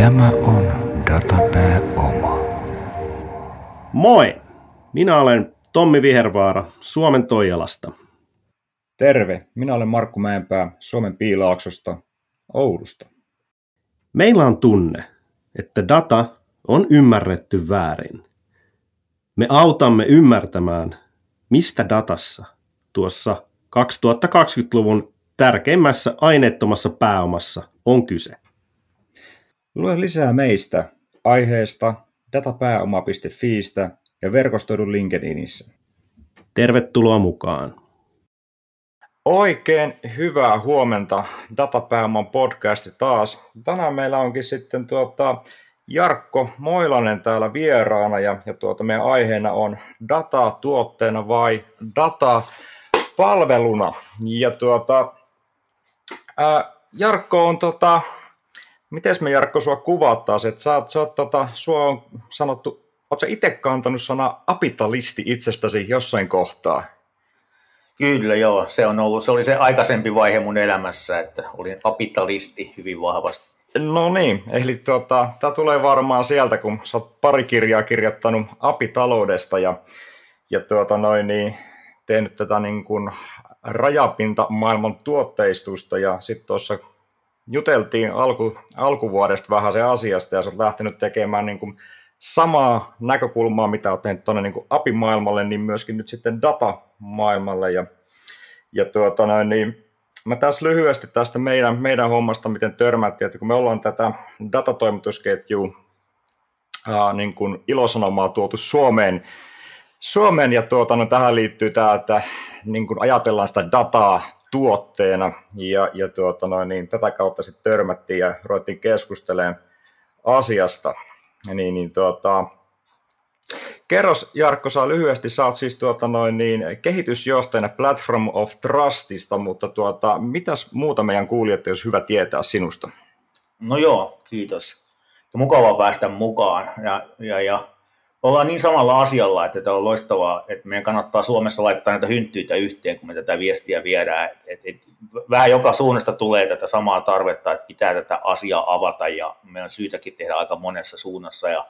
Tämä on Datapääoma. Moi! Minä olen Tommi Vihervaara Suomen Toijalasta. Terve, minä olen Markku Mäenpää Suomen Piilaaksosta, Oulusta. Meillä on tunne, että data on ymmärretty väärin. Me autamme ymmärtämään, mistä datassa tuossa 2020-luvun tärkeimmässä aineettomassa pääomassa on kyse. Lue lisää meistä aiheesta datapääoma.fiistä ja verkostoidun LinkedInissä. Tervetuloa mukaan. Oikein hyvää huomenta Datapääoman podcasti taas. Tänään meillä onkin sitten tuota Jarkko Moilanen täällä vieraana ja, ja tuota meidän aiheena on data tuotteena vai data palveluna. Ja tuota, ää, Jarkko on tota, miten me Jarkko sua kuvattaisiin, että sä oot, sä oot tota, sua on sanottu, oot sä itse kantanut sana apitalisti itsestäsi jossain kohtaa? Kyllä joo, se on ollut, se oli se aikaisempi vaihe mun elämässä, että olin apitalisti hyvin vahvasti. No niin, eli tota, tämä tulee varmaan sieltä, kun sä oot pari kirjaa kirjoittanut apitaloudesta ja, ja tuota noin, niin, tehnyt tätä niin kuin rajapinta maailman tuotteistusta ja sitten tuossa juteltiin alku, alkuvuodesta vähän se asiasta ja sä oot lähtenyt tekemään niin kuin samaa näkökulmaa, mitä olet tehnyt tuonne niin apimaailmalle, niin myöskin nyt sitten datamaailmalle. Ja, ja tuota noin, niin mä tässä lyhyesti tästä meidän, meidän hommasta, miten törmättiin, että kun me ollaan tätä datatoimitusketjua ää, niin kuin ilosanomaa tuotu Suomeen, Suomeen ja tuota, no, tähän liittyy tämä, että niin kuin ajatellaan sitä dataa tuotteena ja, ja tuota, no, niin, tätä kautta sitten törmättiin ja ruvettiin keskustelemaan asiasta. Niin, niin, tuota, Kerros Jarkko, saa lyhyesti, sä oot siis tuota, noin, niin, kehitysjohtajana Platform of Trustista, mutta tuota, mitäs muuta meidän kuulijat, jos hyvä tietää sinusta? No joo, kiitos. Mukava päästä mukaan ja, ja, ja ollaan niin samalla asialla, että tämä on loistavaa, että meidän kannattaa Suomessa laittaa näitä hynttyitä yhteen, kun me tätä viestiä viedään. Et, et, vähän joka suunnasta tulee tätä samaa tarvetta, että pitää tätä asiaa avata ja meidän on syytäkin tehdä aika monessa suunnassa ja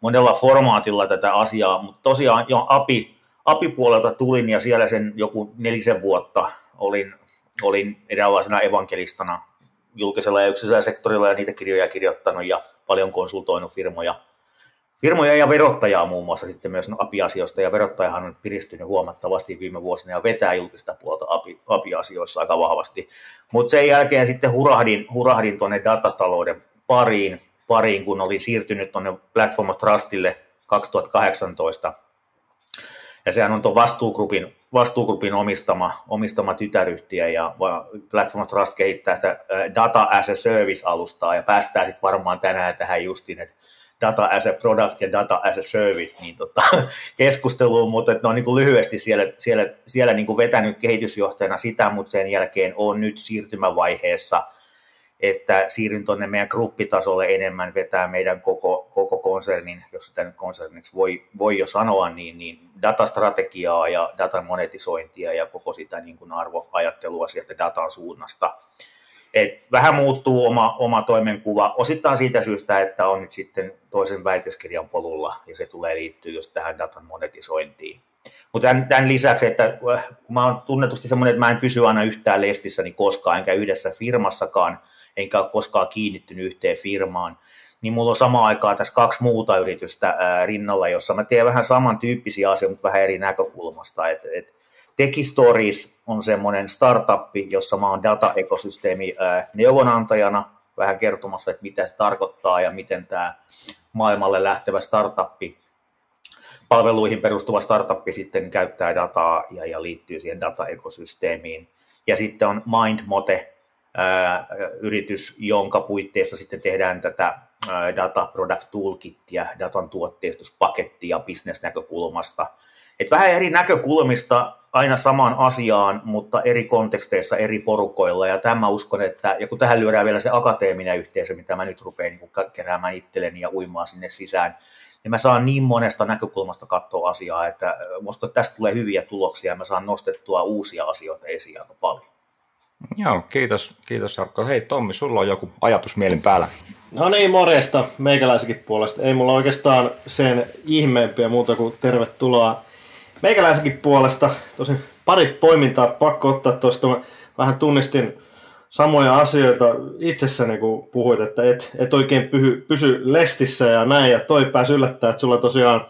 monella formaatilla tätä asiaa, mutta tosiaan jo API, API-puolelta tulin ja siellä sen joku nelisen vuotta olin, olin eräänlaisena evankelistana julkisella ja yksityisellä sektorilla ja niitä kirjoja kirjoittanut ja paljon konsultoinut firmoja – firmoja ja verottajaa muun muassa sitten myös API-asioista, ja verottajahan on piristynyt huomattavasti viime vuosina ja vetää julkista puolta API-asioissa aika vahvasti. Mutta sen jälkeen sitten hurahdin, hurahdin tuonne datatalouden pariin, pariin, kun olin siirtynyt tuonne Platform Trustille 2018. Ja sehän on tuon vastuugrupin, vastuugrupin omistama, omistama tytäryhtiö, ja Platform Trust kehittää sitä Data as a Service-alustaa, ja päästään sitten varmaan tänään tähän justiin, että data as a product ja data as a service niin tota, keskusteluun, mutta että ne on niin kuin lyhyesti siellä, siellä, siellä niin kuin vetänyt kehitysjohtajana sitä, mutta sen jälkeen on nyt siirtymävaiheessa, että siirryn tuonne meidän gruppitasolle enemmän vetää meidän koko, koko konsernin, jos sitä nyt konserniksi voi, voi jo sanoa, niin, niin datastrategiaa ja datan monetisointia ja koko sitä niin kuin arvoajattelua sieltä datan suunnasta et vähän muuttuu oma, oma toimenkuva, osittain siitä syystä, että on nyt sitten toisen väitöskirjan polulla, ja se tulee liittyä just tähän datan monetisointiin. Mutta tämän, tämän lisäksi, että kun mä oon tunnetusti semmoinen, että mä en pysy aina yhtään lestissäni koskaan, enkä yhdessä firmassakaan, enkä ole koskaan kiinnittynyt yhteen firmaan, niin mulla on samaan aikaan tässä kaksi muuta yritystä ää, rinnalla, jossa mä teen vähän samantyyppisiä asioita, mutta vähän eri näkökulmasta. Et, et, Techistories on semmoinen startuppi, jossa mä oon dataekosysteemi neuvonantajana vähän kertomassa, että mitä se tarkoittaa ja miten tämä maailmalle lähtevä startuppi, palveluihin perustuva startuppi sitten käyttää dataa ja, ja liittyy siihen dataekosysteemiin. Ja sitten on MindMote, ää, yritys, jonka puitteissa sitten tehdään tätä Data Product Toolkitia, datan tuotteistuspakettia bisnesnäkökulmasta. Vähän eri näkökulmista aina samaan asiaan, mutta eri konteksteissa, eri porukoilla. Ja tämä uskon, että ja kun tähän lyödään vielä se akateeminen yhteisö, mitä mä nyt rupean niin keräämään itselleni ja uimaan sinne sisään, niin mä saan niin monesta näkökulmasta katsoa asiaa, että uskon, että tästä tulee hyviä tuloksia ja mä saan nostettua uusia asioita esiin aika paljon. Joo, kiitos, kiitos Jarkko. Hei Tommi, sulla on joku ajatus mielin päällä. No niin, morjesta meikäläisenkin puolesta. Ei mulla oikeastaan sen ihmeempiä muuta kuin tervetuloa meikäläisenkin puolesta. Tosin pari poimintaa pakko ottaa tuosta. Vähän tunnistin samoja asioita itsessäni, kun puhuit, että et, et oikein pyhy, pysy lestissä ja näin, ja toi pääsi yllättää, että sulla tosiaan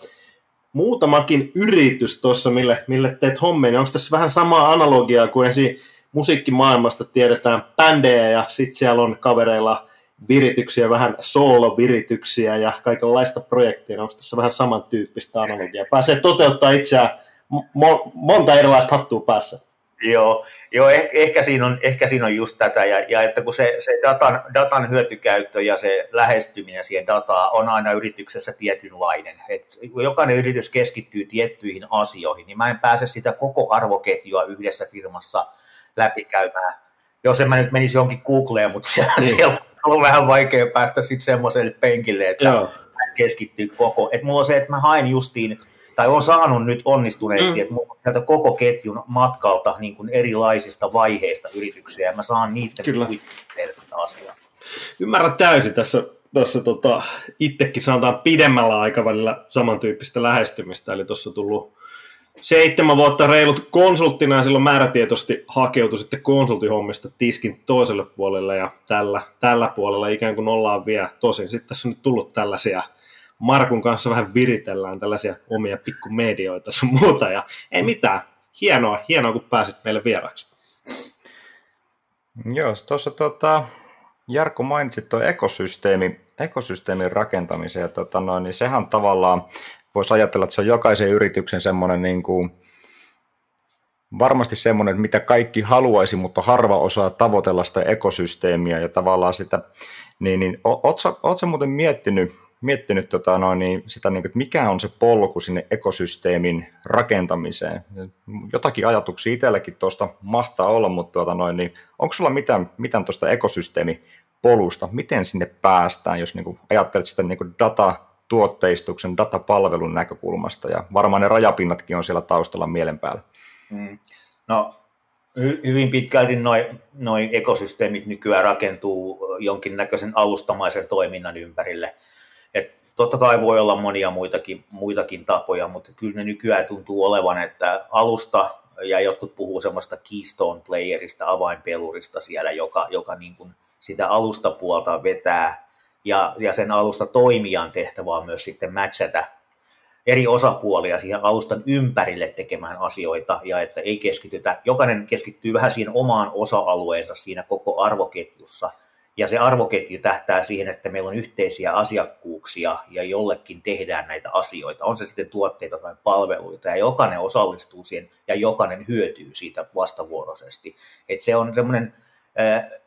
muutamakin yritys tuossa, mille, mille teet hommia, niin onko tässä vähän samaa analogiaa kuin esi musiikkimaailmasta tiedetään bändejä ja sitten siellä on kavereilla virityksiä, vähän soolo-virityksiä ja kaikenlaista projektia. Onko tässä vähän samantyyppistä analogiaa? Pääsee toteuttaa itseään mo- monta erilaista hattua päässä. Joo, joo ehkä, ehkä, siinä on, ehkä siinä on just tätä, ja, ja että kun se, se datan, datan hyötykäyttö ja se lähestyminen siihen dataan on aina yrityksessä tietynlainen. Et jokainen yritys keskittyy tiettyihin asioihin, niin mä en pääse sitä koko arvoketjua yhdessä firmassa läpikäymään. Jos en mä nyt menisi jonkin Googleen, mutta siellä, niin. siellä on vähän vaikea päästä sitten semmoiselle penkille, että Joo. keskittyy koko. Et mulla on se, että mä haen justiin tai on saanut nyt onnistuneesti, mm. että sieltä koko ketjun matkalta niin kuin erilaisista vaiheista yrityksiä, ja mä saan niiden Kyllä. tehdä sitä asiaa. Ymmärrän täysin tässä, tässä tota, itsekin sanotaan pidemmällä aikavälillä samantyyppistä lähestymistä, eli tuossa tullut seitsemän vuotta reilut konsulttina ja silloin määrätietoisesti hakeutui sitten konsultihommista tiskin toiselle puolelle ja tällä, tällä puolella ikään kuin ollaan vielä tosin. Sitten tässä on nyt tullut tällaisia Markun kanssa vähän viritellään tällaisia omia pikkumedioita sun muuta. Ja ei mitään, hienoa, hienoa kun pääsit meille vieraksi. Joo, tuossa tota, Jarkko mainitsi tuo ekosysteemi, ekosysteemin rakentamisen, ja tota noin, niin sehän tavallaan voisi ajatella, että se on jokaisen yrityksen semmoinen niin kuin, varmasti semmoinen, mitä kaikki haluaisi, mutta harva osaa tavoitella sitä ekosysteemiä ja tavallaan sitä, niin, niin ootko muuten miettinyt, miettinyt tota noin, niin sitä, niin, että mikä on se polku sinne ekosysteemin rakentamiseen. Jotakin ajatuksia itselläkin tuosta mahtaa olla, mutta tuota noin, niin onko sulla mitään, mitään tuosta ekosysteemipolusta, miten sinne päästään, jos niin kuin ajattelet sitä niin kuin data tuotteistuksen, datapalvelun näkökulmasta, ja varmaan ne rajapinnatkin on siellä taustalla mielen päällä. Mm. No, hyvin pitkälti noin noi ekosysteemit nykyään rakentuu jonkinnäköisen alustamaisen toiminnan ympärille. Et totta kai voi olla monia muitakin, muitakin tapoja, mutta kyllä ne nykyään tuntuu olevan, että alusta, ja jotkut puhuu semmoista keystone playerista, avainpelurista siellä, joka, joka niin kuin sitä alustapuolta vetää, ja, ja sen alusta toimijan tehtävä on myös sitten matchata eri osapuolia siihen alustan ympärille tekemään asioita ja että ei keskitytä, jokainen keskittyy vähän siihen omaan osa-alueensa siinä koko arvoketjussa – ja se arvoketju tähtää siihen, että meillä on yhteisiä asiakkuuksia ja jollekin tehdään näitä asioita. On se sitten tuotteita tai palveluita ja jokainen osallistuu siihen ja jokainen hyötyy siitä vastavuoroisesti. Et se on semmoinen,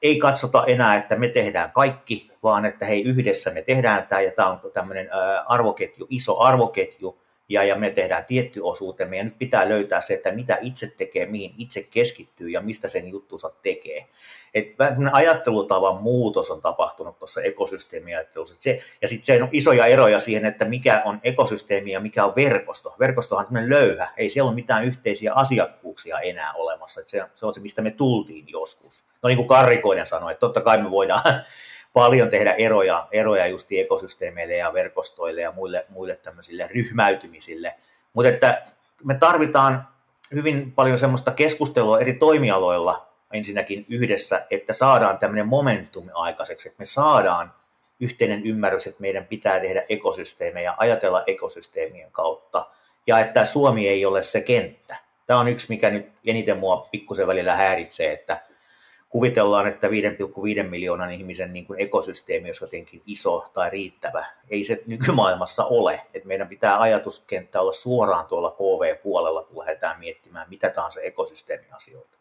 ei katsota enää, että me tehdään kaikki, vaan että hei yhdessä me tehdään tämä ja tämä on tämmöinen arvoketju, iso arvoketju, ja, ja me tehdään tietty osuutemme, ja nyt pitää löytää se, että mitä itse tekee, mihin itse keskittyy ja mistä sen juttunsa tekee. Et ajattelutavan muutos on tapahtunut tuossa ekosysteemiajattelussa. Se, ja sitten se on isoja eroja siihen, että mikä on ekosysteemi ja mikä on verkosto. Verkostohan on löyhä, ei siellä ole mitään yhteisiä asiakkuuksia enää olemassa. Et se, se on se, mistä me tultiin joskus. No niin kuin Karrikoinen sanoi, että totta kai me voidaan paljon tehdä eroja, eroja just ekosysteemeille ja verkostoille ja muille, muille tämmöisille ryhmäytymisille. Mutta että me tarvitaan hyvin paljon semmoista keskustelua eri toimialoilla ensinnäkin yhdessä, että saadaan tämmöinen momentum aikaiseksi, että me saadaan yhteinen ymmärrys, että meidän pitää tehdä ekosysteemejä, ajatella ekosysteemien kautta, ja että Suomi ei ole se kenttä. Tämä on yksi, mikä nyt eniten mua pikkusen välillä häiritsee, että kuvitellaan, että 5,5 miljoonan ihmisen niin kuin ekosysteemi olisi jotenkin iso tai riittävä. Ei se nykymaailmassa ole. Et meidän pitää ajatuskenttä olla suoraan tuolla KV-puolella, kun lähdetään miettimään mitä tahansa ekosysteemiasioita.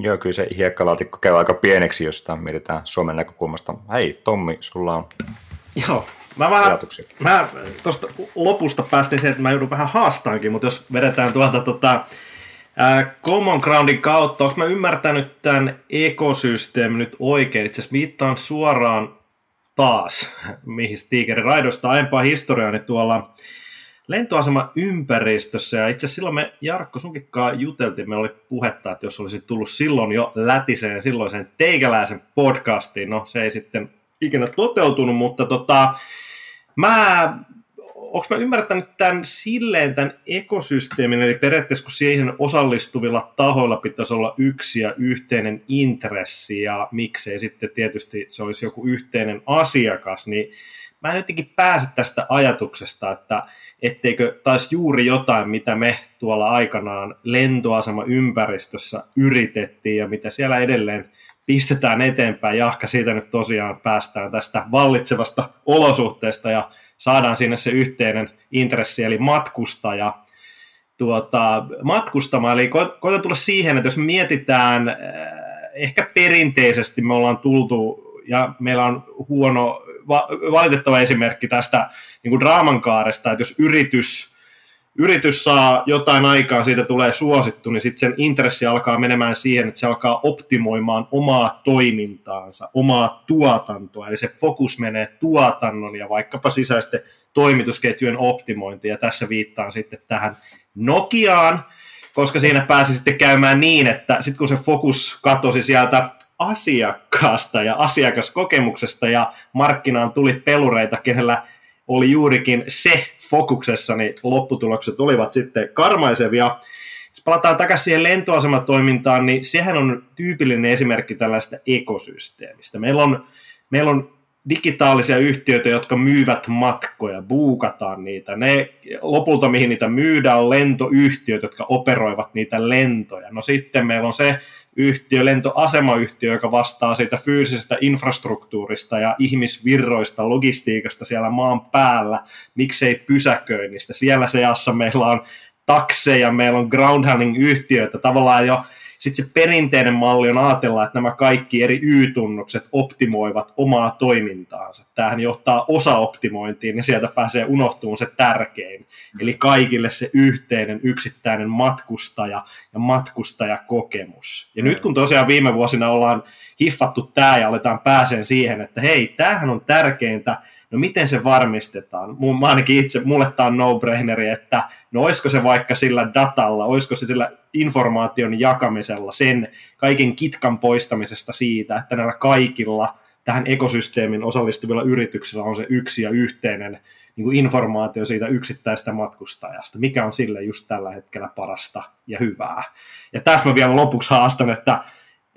Joo, kyllä se hiekkalaatikko käy aika pieneksi, jos sitä mietitään Suomen näkökulmasta. Hei, Tommi, sulla on Joo, mä vähän, ajatuksia. mä tuosta lopusta päästin se, että mä joudun vähän haastaankin, mutta jos vedetään tuolta tota, Äh, Common Groundin kautta, onko mä ymmärtänyt tämän ekosysteemin nyt oikein? Itse asiassa viittaan suoraan taas, mihin Stigerin raidosta. Aiempaa historiaa, niin tuolla lentoasema ympäristössä. Ja itse silloin me Jarkko sunkikkaa juteltiin, meillä oli puhetta, että jos olisi tullut silloin jo lätiseen silloiseen teikäläisen podcastiin, no se ei sitten ikinä toteutunut, mutta tota, mä onko mä ymmärtänyt tämän silleen tämän ekosysteemin, eli periaatteessa kun siihen osallistuvilla tahoilla pitäisi olla yksi ja yhteinen intressi, ja miksei sitten tietysti se olisi joku yhteinen asiakas, niin mä en jotenkin pääse tästä ajatuksesta, että etteikö taisi juuri jotain, mitä me tuolla aikanaan lentoasema ympäristössä yritettiin ja mitä siellä edelleen pistetään eteenpäin. Jahka siitä nyt tosiaan päästään tästä vallitsevasta olosuhteesta ja saadaan sinne se yhteinen intressi, eli matkustaja tuota, matkustamaan. Eli ko- koetaan tulla siihen, että jos mietitään, äh, ehkä perinteisesti me ollaan tultu, ja meillä on huono, va- valitettava esimerkki tästä niin kuin että jos yritys yritys saa jotain aikaa, siitä tulee suosittu, niin sitten sen intressi alkaa menemään siihen, että se alkaa optimoimaan omaa toimintaansa, omaa tuotantoa. Eli se fokus menee tuotannon ja vaikkapa sisäisten toimitusketjujen optimointiin. Ja tässä viittaan sitten tähän Nokiaan, koska siinä pääsi sitten käymään niin, että sitten kun se fokus katosi sieltä asiakkaasta ja asiakaskokemuksesta ja markkinaan tuli pelureita, kenellä oli juurikin se fokuksessa, niin lopputulokset olivat sitten karmaisevia. Jos palataan takaisin siihen lentoasematoimintaan, niin sehän on tyypillinen esimerkki tällaista ekosysteemistä. Meillä on, meillä on digitaalisia yhtiöitä, jotka myyvät matkoja, buukataan niitä. Ne lopulta, mihin niitä myydään, on lentoyhtiöt, jotka operoivat niitä lentoja. No sitten meillä on se yhtiö, lentoasemayhtiö, joka vastaa siitä fyysisestä infrastruktuurista ja ihmisvirroista, logistiikasta siellä maan päällä, miksei pysäköinnistä. Siellä seassa meillä on takseja, meillä on ground handling-yhtiöitä, tavallaan jo sitten se perinteinen malli on ajatella, että nämä kaikki eri Y-tunnukset optimoivat omaa toimintaansa. Tämähän johtaa osa-optimointiin, niin sieltä pääsee unohtumaan se tärkein. Eli kaikille se yhteinen yksittäinen matkustaja ja matkustajakokemus. Ja nyt kun tosiaan viime vuosina ollaan hiffattu tämä ja aletaan pääseen siihen, että hei, tämähän on tärkeintä, no miten se varmistetaan? Mä ainakin itse, mulle tämä on no-braineri, että no olisiko se vaikka sillä datalla, olisiko se sillä informaation jakamisella, sen kaiken kitkan poistamisesta siitä, että näillä kaikilla tähän ekosysteemin osallistuvilla yrityksillä on se yksi ja yhteinen niin kuin informaatio siitä yksittäistä matkustajasta, mikä on sille just tällä hetkellä parasta ja hyvää. Ja tässä mä vielä lopuksi haastan, että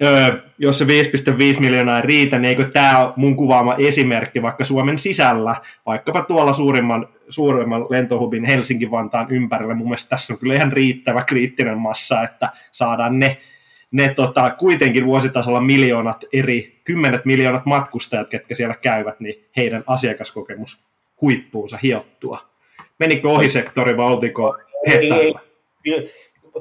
öö, jos se 5,5 miljoonaa ei riitä, niin eikö tämä ole mun kuvaama esimerkki vaikka Suomen sisällä, vaikkapa tuolla suurimman, suurimman lentohubin Helsinki-Vantaan ympärillä. Mun mielestä tässä on kyllä ihan riittävä kriittinen massa, että saadaan ne, ne tota, kuitenkin vuositasolla miljoonat eri, kymmenet miljoonat matkustajat, ketkä siellä käyvät, niin heidän asiakaskokemus huippuunsa hiottua. Menikö ohi sektori vai oltiko ei, ei,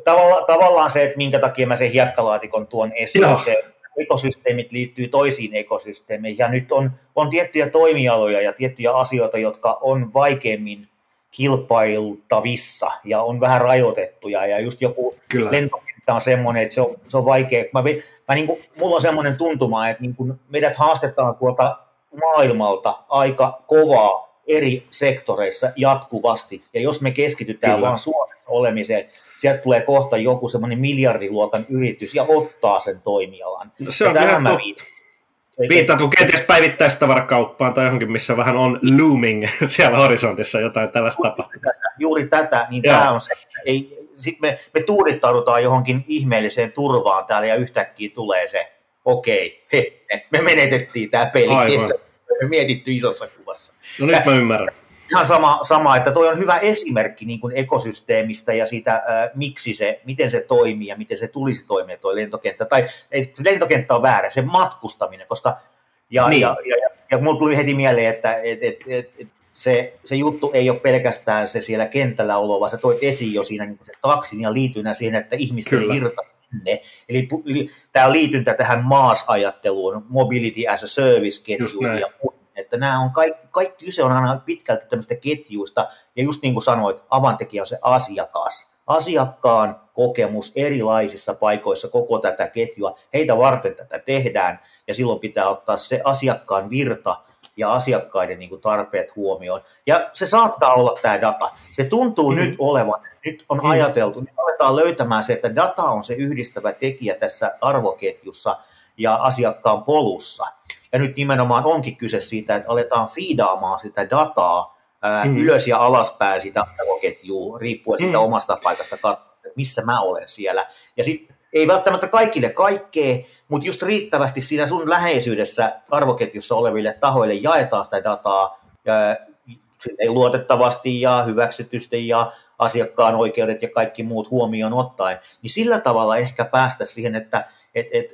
tavalla, tavallaan se, että minkä takia mä sen hiekkalaatikon tuon esiin, Joo. se ekosysteemit liittyy toisiin ekosysteemeihin, ja nyt on, on tiettyjä toimialoja ja tiettyjä asioita, jotka on vaikeimmin kilpailtavissa ja on vähän rajoitettuja, ja just joku Kyllä. lentokenttä on semmoinen, että se on, se on vaikea. Mä, mä niin kuin, mulla on semmoinen tuntuma, että niin kuin meidät haastetaan tuolta maailmalta aika kovaa eri sektoreissa jatkuvasti, ja jos me keskitytään Kyllä. vaan Suomessa olemiseen, sieltä tulee kohta joku semmoinen miljardiluokan yritys ja ottaa sen toimialan. No, se on ihan mä Viittaatko kenties päivittäistavarakauppaan tai johonkin, missä vähän on looming siellä horisontissa jotain tällaista tapahtuu? Juuri tätä, niin Joo. tämä on se. Ei, sit me, me tuudittaudutaan johonkin ihmeelliseen turvaan täällä ja yhtäkkiä tulee se, okei, okay, me menetettiin tämä peli. Aivan. Mietitty isossa kuvassa. No nyt mä ymmärrän ihan sama, sama, että toi on hyvä esimerkki niin kuin ekosysteemistä ja siitä, äh, miksi se, miten se toimii ja miten se tulisi toimia tuo lentokenttä. Tai ei, lentokenttä on väärä, se matkustaminen, koska ja, niin. ja, ja, ja, ja mulla tuli heti mieleen, että et, et, et, et, se, se juttu ei ole pelkästään se siellä kentällä olo, vaan sä toit esiin jo siinä niin se taksin ja liitynä siihen, että ihmisten Kyllä. virta sinne. Eli, eli tämä liityntä tähän maasajatteluun, mobility as a service ketjuun ja että nämä on kaikki, kaikki kyse on aina pitkälti tämmöistä ketjuista, ja just niin kuin sanoit, avantekijä on se asiakas. Asiakkaan kokemus erilaisissa paikoissa koko tätä ketjua, heitä varten tätä tehdään, ja silloin pitää ottaa se asiakkaan virta ja asiakkaiden niin kuin tarpeet huomioon. Ja se saattaa olla tämä data. Se tuntuu mm. nyt olevan, nyt on mm. ajateltu, nyt aletaan löytämään se, että data on se yhdistävä tekijä tässä arvoketjussa ja asiakkaan polussa. Ja nyt nimenomaan onkin kyse siitä, että aletaan fiidaamaan sitä dataa ää, mm. ylös ja alaspäin sitä arvoketjua, riippuen siitä mm. omasta paikasta, missä mä olen siellä. Ja sitten ei välttämättä kaikille kaikkea, mutta just riittävästi siinä sun läheisyydessä arvoketjussa oleville tahoille jaetaan sitä dataa ei luotettavasti ja hyväksytysti ja asiakkaan oikeudet ja kaikki muut huomioon ottaen, niin sillä tavalla ehkä päästä siihen, että et, et,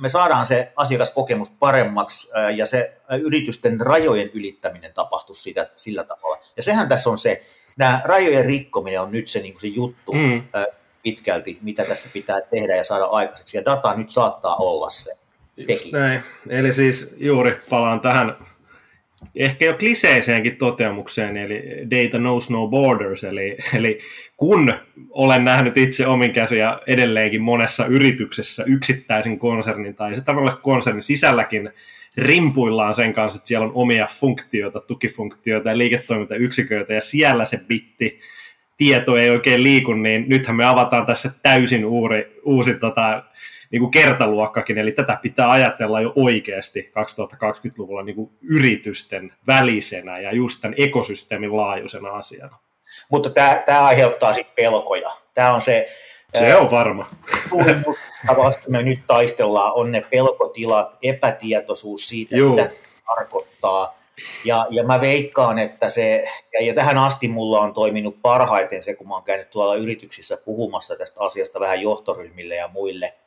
me saadaan se asiakaskokemus paremmaksi ja se yritysten rajojen ylittäminen tapahtuu sitä, sillä tavalla. Ja sehän tässä on se, nämä rajojen rikkominen on nyt se, niin se juttu mm. Pitkälti, mitä tässä pitää tehdä ja saada aikaiseksi. Ja data nyt saattaa olla se tekijä. Näin. Eli siis juuri palaan tähän ehkä jo kliseiseenkin toteamukseen, eli data knows no borders, eli, eli kun olen nähnyt itse omin käsiä edelleenkin monessa yrityksessä yksittäisen konsernin tai se tavalla konsernin sisälläkin rimpuillaan sen kanssa, että siellä on omia funktioita, tukifunktioita ja liiketoimintayksiköitä ja siellä se bitti tieto ei oikein liiku, niin nythän me avataan tässä täysin uuri, uusi tota, niin kuin kertaluokkakin, eli tätä pitää ajatella jo oikeasti 2020-luvulla niin kuin yritysten välisenä ja just tämän ekosysteemin laajuisena asiana. Mutta tämä, tämä aiheuttaa sitten pelkoja. Tämä on se... Se ää, on varma. Vasta me nyt taistellaan, on ne pelkotilat, epätietoisuus siitä, Juu. mitä tarkoittaa. Ja, ja mä veikkaan, että se, ja, ja tähän asti mulla on toiminut parhaiten se, kun mä oon käynyt tuolla yrityksissä puhumassa tästä asiasta vähän johtoryhmille ja muille –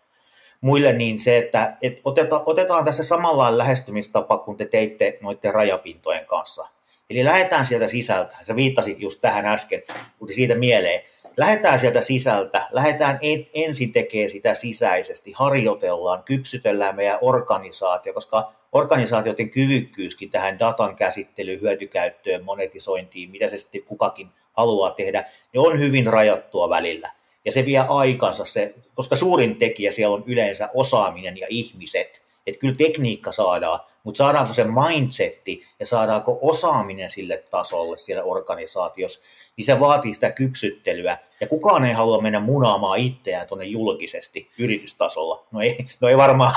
muille, niin se, että et oteta, otetaan tässä samalla lähestymistapa, kun te teitte noiden rajapintojen kanssa. Eli lähdetään sieltä sisältä. Sä viittasit just tähän äsken, kun siitä mieleen. Lähdetään sieltä sisältä, lähdetään en, ensin tekemään sitä sisäisesti, harjoitellaan, kypsytellään meidän organisaatio, koska organisaatioiden kyvykkyyskin tähän datan käsittelyyn, hyötykäyttöön, monetisointiin, mitä se sitten kukakin haluaa tehdä, niin on hyvin rajattua välillä ja se vie aikansa, se, koska suurin tekijä siellä on yleensä osaaminen ja ihmiset. Että kyllä tekniikka saadaan, mutta saadaanko se mindsetti ja saadaanko osaaminen sille tasolle siellä organisaatiossa, niin se vaatii sitä kypsyttelyä. Ja kukaan ei halua mennä munaamaan itseään tuonne julkisesti yritystasolla. No ei, no ei, varmaan,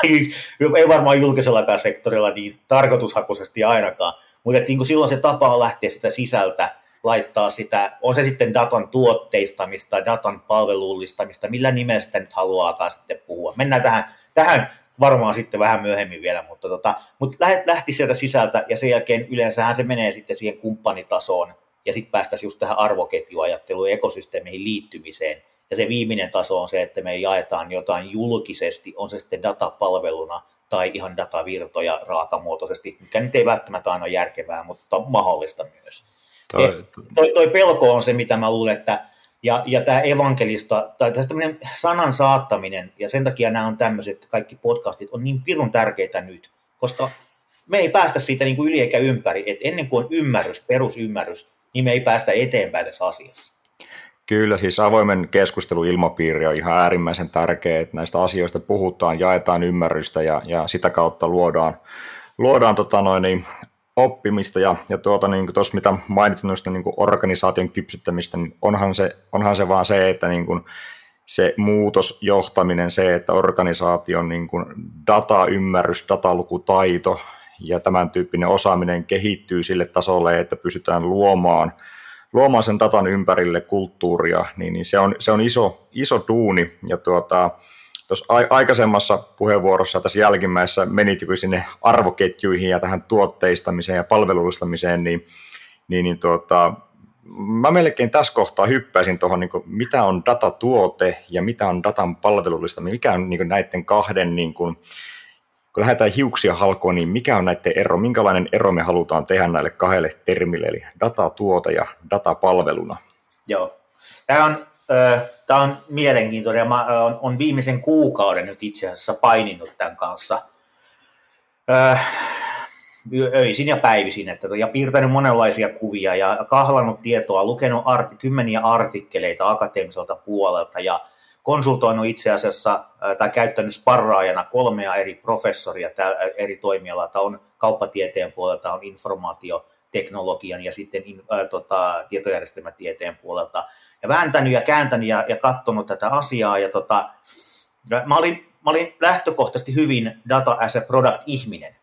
ei varmaan julkisellakaan sektorilla niin tarkoitushakuisesti ainakaan, mutta niin silloin se tapa on lähteä sitä sisältä laittaa sitä, on se sitten datan tuotteistamista, datan palvelullistamista, millä nimellä sitä nyt haluaakaan sitten puhua. Mennään tähän, tähän varmaan sitten vähän myöhemmin vielä, mutta, tota, mutta lähti sieltä sisältä ja sen jälkeen yleensähän se menee sitten siihen kumppanitasoon ja sitten päästäisiin just tähän arvoketjuajatteluun ja ekosysteemeihin liittymiseen. Ja se viimeinen taso on se, että me jaetaan jotain julkisesti, on se sitten datapalveluna tai ihan datavirtoja raakamuotoisesti, mikä nyt ei välttämättä aina ole järkevää, mutta mahdollista myös. Toi, toi, toi pelko on se, mitä mä luulen, että ja, ja tämä evankelista, tai tämmöinen sanan saattaminen, ja sen takia nämä on tämmöiset kaikki podcastit, on niin pirun tärkeitä nyt, koska me ei päästä siitä niin kuin yli eikä ympäri, että ennen kuin on ymmärrys, perusymmärrys, niin me ei päästä eteenpäin tässä asiassa. Kyllä, siis avoimen keskusteluilmapiiri on ihan äärimmäisen tärkeä, että näistä asioista puhutaan, jaetaan ymmärrystä ja, ja sitä kautta luodaan, luodaan tota noin, niin oppimista ja, ja tuota, niin tuossa mitä mainitsin noista niin kuin organisaation kypsyttämistä, niin onhan se, onhan se vaan se, että niin kuin se muutosjohtaminen, se, että organisaation niin kuin dataymmärrys, datalukutaito ja tämän tyyppinen osaaminen kehittyy sille tasolle, että pystytään luomaan, luomaan sen datan ympärille kulttuuria, niin, niin se, on, se on iso, iso duuni ja tuota, tuossa aikaisemmassa puheenvuorossa tässä jälkimmäisessä menit jo sinne arvoketjuihin ja tähän tuotteistamiseen ja palvelullistamiseen, niin, niin, niin tuota, mä melkein tässä kohtaa hyppäisin tuohon, niin mitä on datatuote ja mitä on datan palvelullistaminen, mikä on niin näiden kahden, niin kuin, kun lähdetään hiuksia halkoon, niin mikä on näiden ero, minkälainen ero me halutaan tehdä näille kahdelle termille, eli datatuote ja datapalveluna? Joo, tämä on Tämä on mielenkiintoinen ja mä on viimeisen kuukauden nyt itse asiassa paininut tämän kanssa öisin ja päivisin että, ja piirtänyt monenlaisia kuvia ja kahlannut tietoa, lukenut arti, kymmeniä artikkeleita akateemiselta puolelta ja konsultoinut itse asiassa tai käyttänyt sparraajana kolmea eri professoria eri toimialaa. Tämä on kauppatieteen puolelta, on informaatioteknologian ja sitten äh, tota, tietojärjestelmätieteen puolelta. Ja vääntänyt ja kääntänyt ja, ja katsonut tätä asiaa. Ja tota, mä, olin, mä olin lähtökohtaisesti hyvin data as a product ihminen.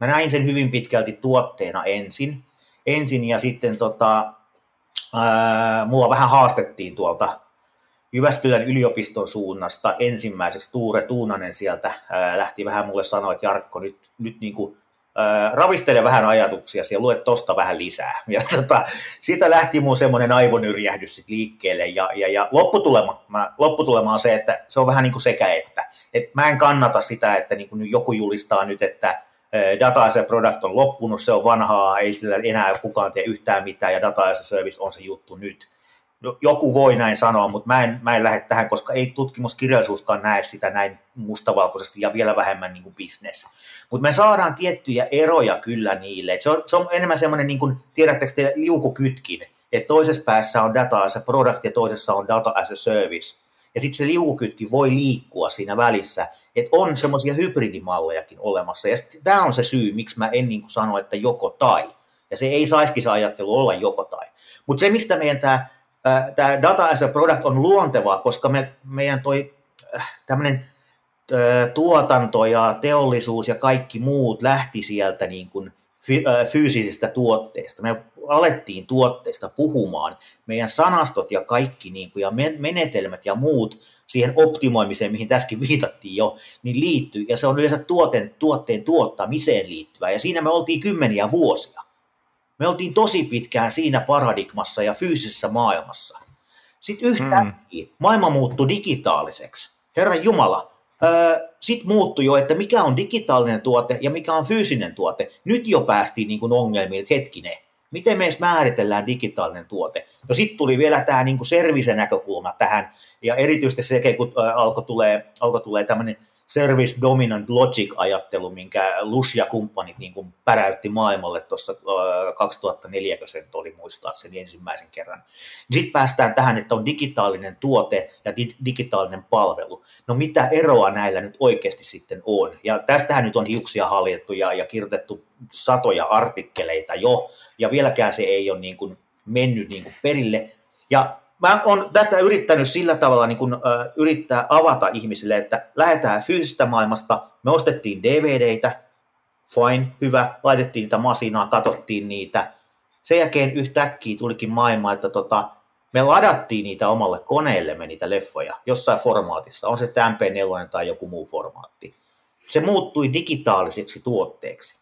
Mä näin sen hyvin pitkälti tuotteena ensin. Ensin ja sitten tota, ää, mua vähän haastettiin tuolta Jyväskylän yliopiston suunnasta ensimmäiseksi Tuure Tuunanen sieltä ää, lähti vähän mulle sanoa, että Jarkko, nyt, nyt niin kuin, ää, ravistele vähän ajatuksia ja lue tosta vähän lisää. Ja tota, siitä lähti mun semmoinen aivonyrjähdys sit liikkeelle ja, ja, ja lopputulema, mä, lopputulema on se, että se on vähän niin kuin sekä että. Et mä en kannata sitä, että niin kuin joku julistaa nyt, että data as a product on loppunut, se on vanhaa, ei sillä enää kukaan tee yhtään mitään ja data as a service on se juttu nyt joku voi näin sanoa, mutta mä en, mä en lähde tähän, koska ei tutkimuskirjallisuuskaan näe sitä näin mustavalkoisesti ja vielä vähemmän niin kuin business. Mutta me saadaan tiettyjä eroja kyllä niille. Et se, on, se on enemmän semmoinen, niin tiedättekö te, liukukytkin, että toisessa päässä on data as a product ja toisessa on data as a service. Ja sitten se liukukytki voi liikkua siinä välissä, että on semmoisia hybridimallejakin olemassa. Ja tämä on se syy, miksi mä en niin kuin sano, että joko tai. Ja se ei saisikin se ajattelu olla joko tai. Mutta se, mistä meidän tämä tämä data as a product on luontevaa, koska me, meidän toi äh, tämmöinen tuotanto ja teollisuus ja kaikki muut lähti sieltä niin kuin fyysisistä tuotteista. Me alettiin tuotteista puhumaan. Meidän sanastot ja kaikki niin kuin, ja menetelmät ja muut siihen optimoimiseen, mihin tässäkin viitattiin jo, niin liittyy. Ja se on yleensä tuotteen, tuotteen tuottamiseen liittyvää. Ja siinä me oltiin kymmeniä vuosia. Me oltiin tosi pitkään siinä paradigmassa ja fyysisessä maailmassa. Sitten yhtäkkiä hmm. maailma muuttui digitaaliseksi. Herran Jumala, sitten muuttui jo, että mikä on digitaalinen tuote ja mikä on fyysinen tuote. Nyt jo päästiin niin kuin ongelmiin, että hetkinen, miten me edes määritellään digitaalinen tuote. No sitten tuli vielä tämä niin service-näkökulma tähän, ja erityisesti se, kun alkoi tulee, alko tulee tämmöinen service dominant logic-ajattelu, minkä Lush ja kumppanit niin kuin päräytti maailmalle tuossa 2004, kun se oli muistaakseni ensimmäisen kerran. Sitten päästään tähän, että on digitaalinen tuote ja di- digitaalinen palvelu. No mitä eroa näillä nyt oikeasti sitten on? Ja tästähän nyt on hiuksia haljettu ja, ja kirjoitettu satoja artikkeleita jo, ja vieläkään se ei ole niin kuin mennyt niin kuin perille. Ja mä oon tätä yrittänyt sillä tavalla niin kun, ö, yrittää avata ihmisille, että lähdetään fyysisestä maailmasta, me ostettiin DVDitä, fine, hyvä, laitettiin niitä masinaa, katsottiin niitä. Sen jälkeen yhtäkkiä tulikin maailma, että tota, me ladattiin niitä omalle koneellemme niitä leffoja jossain formaatissa, on se MP4 tai joku muu formaatti. Se muuttui digitaaliseksi tuotteeksi.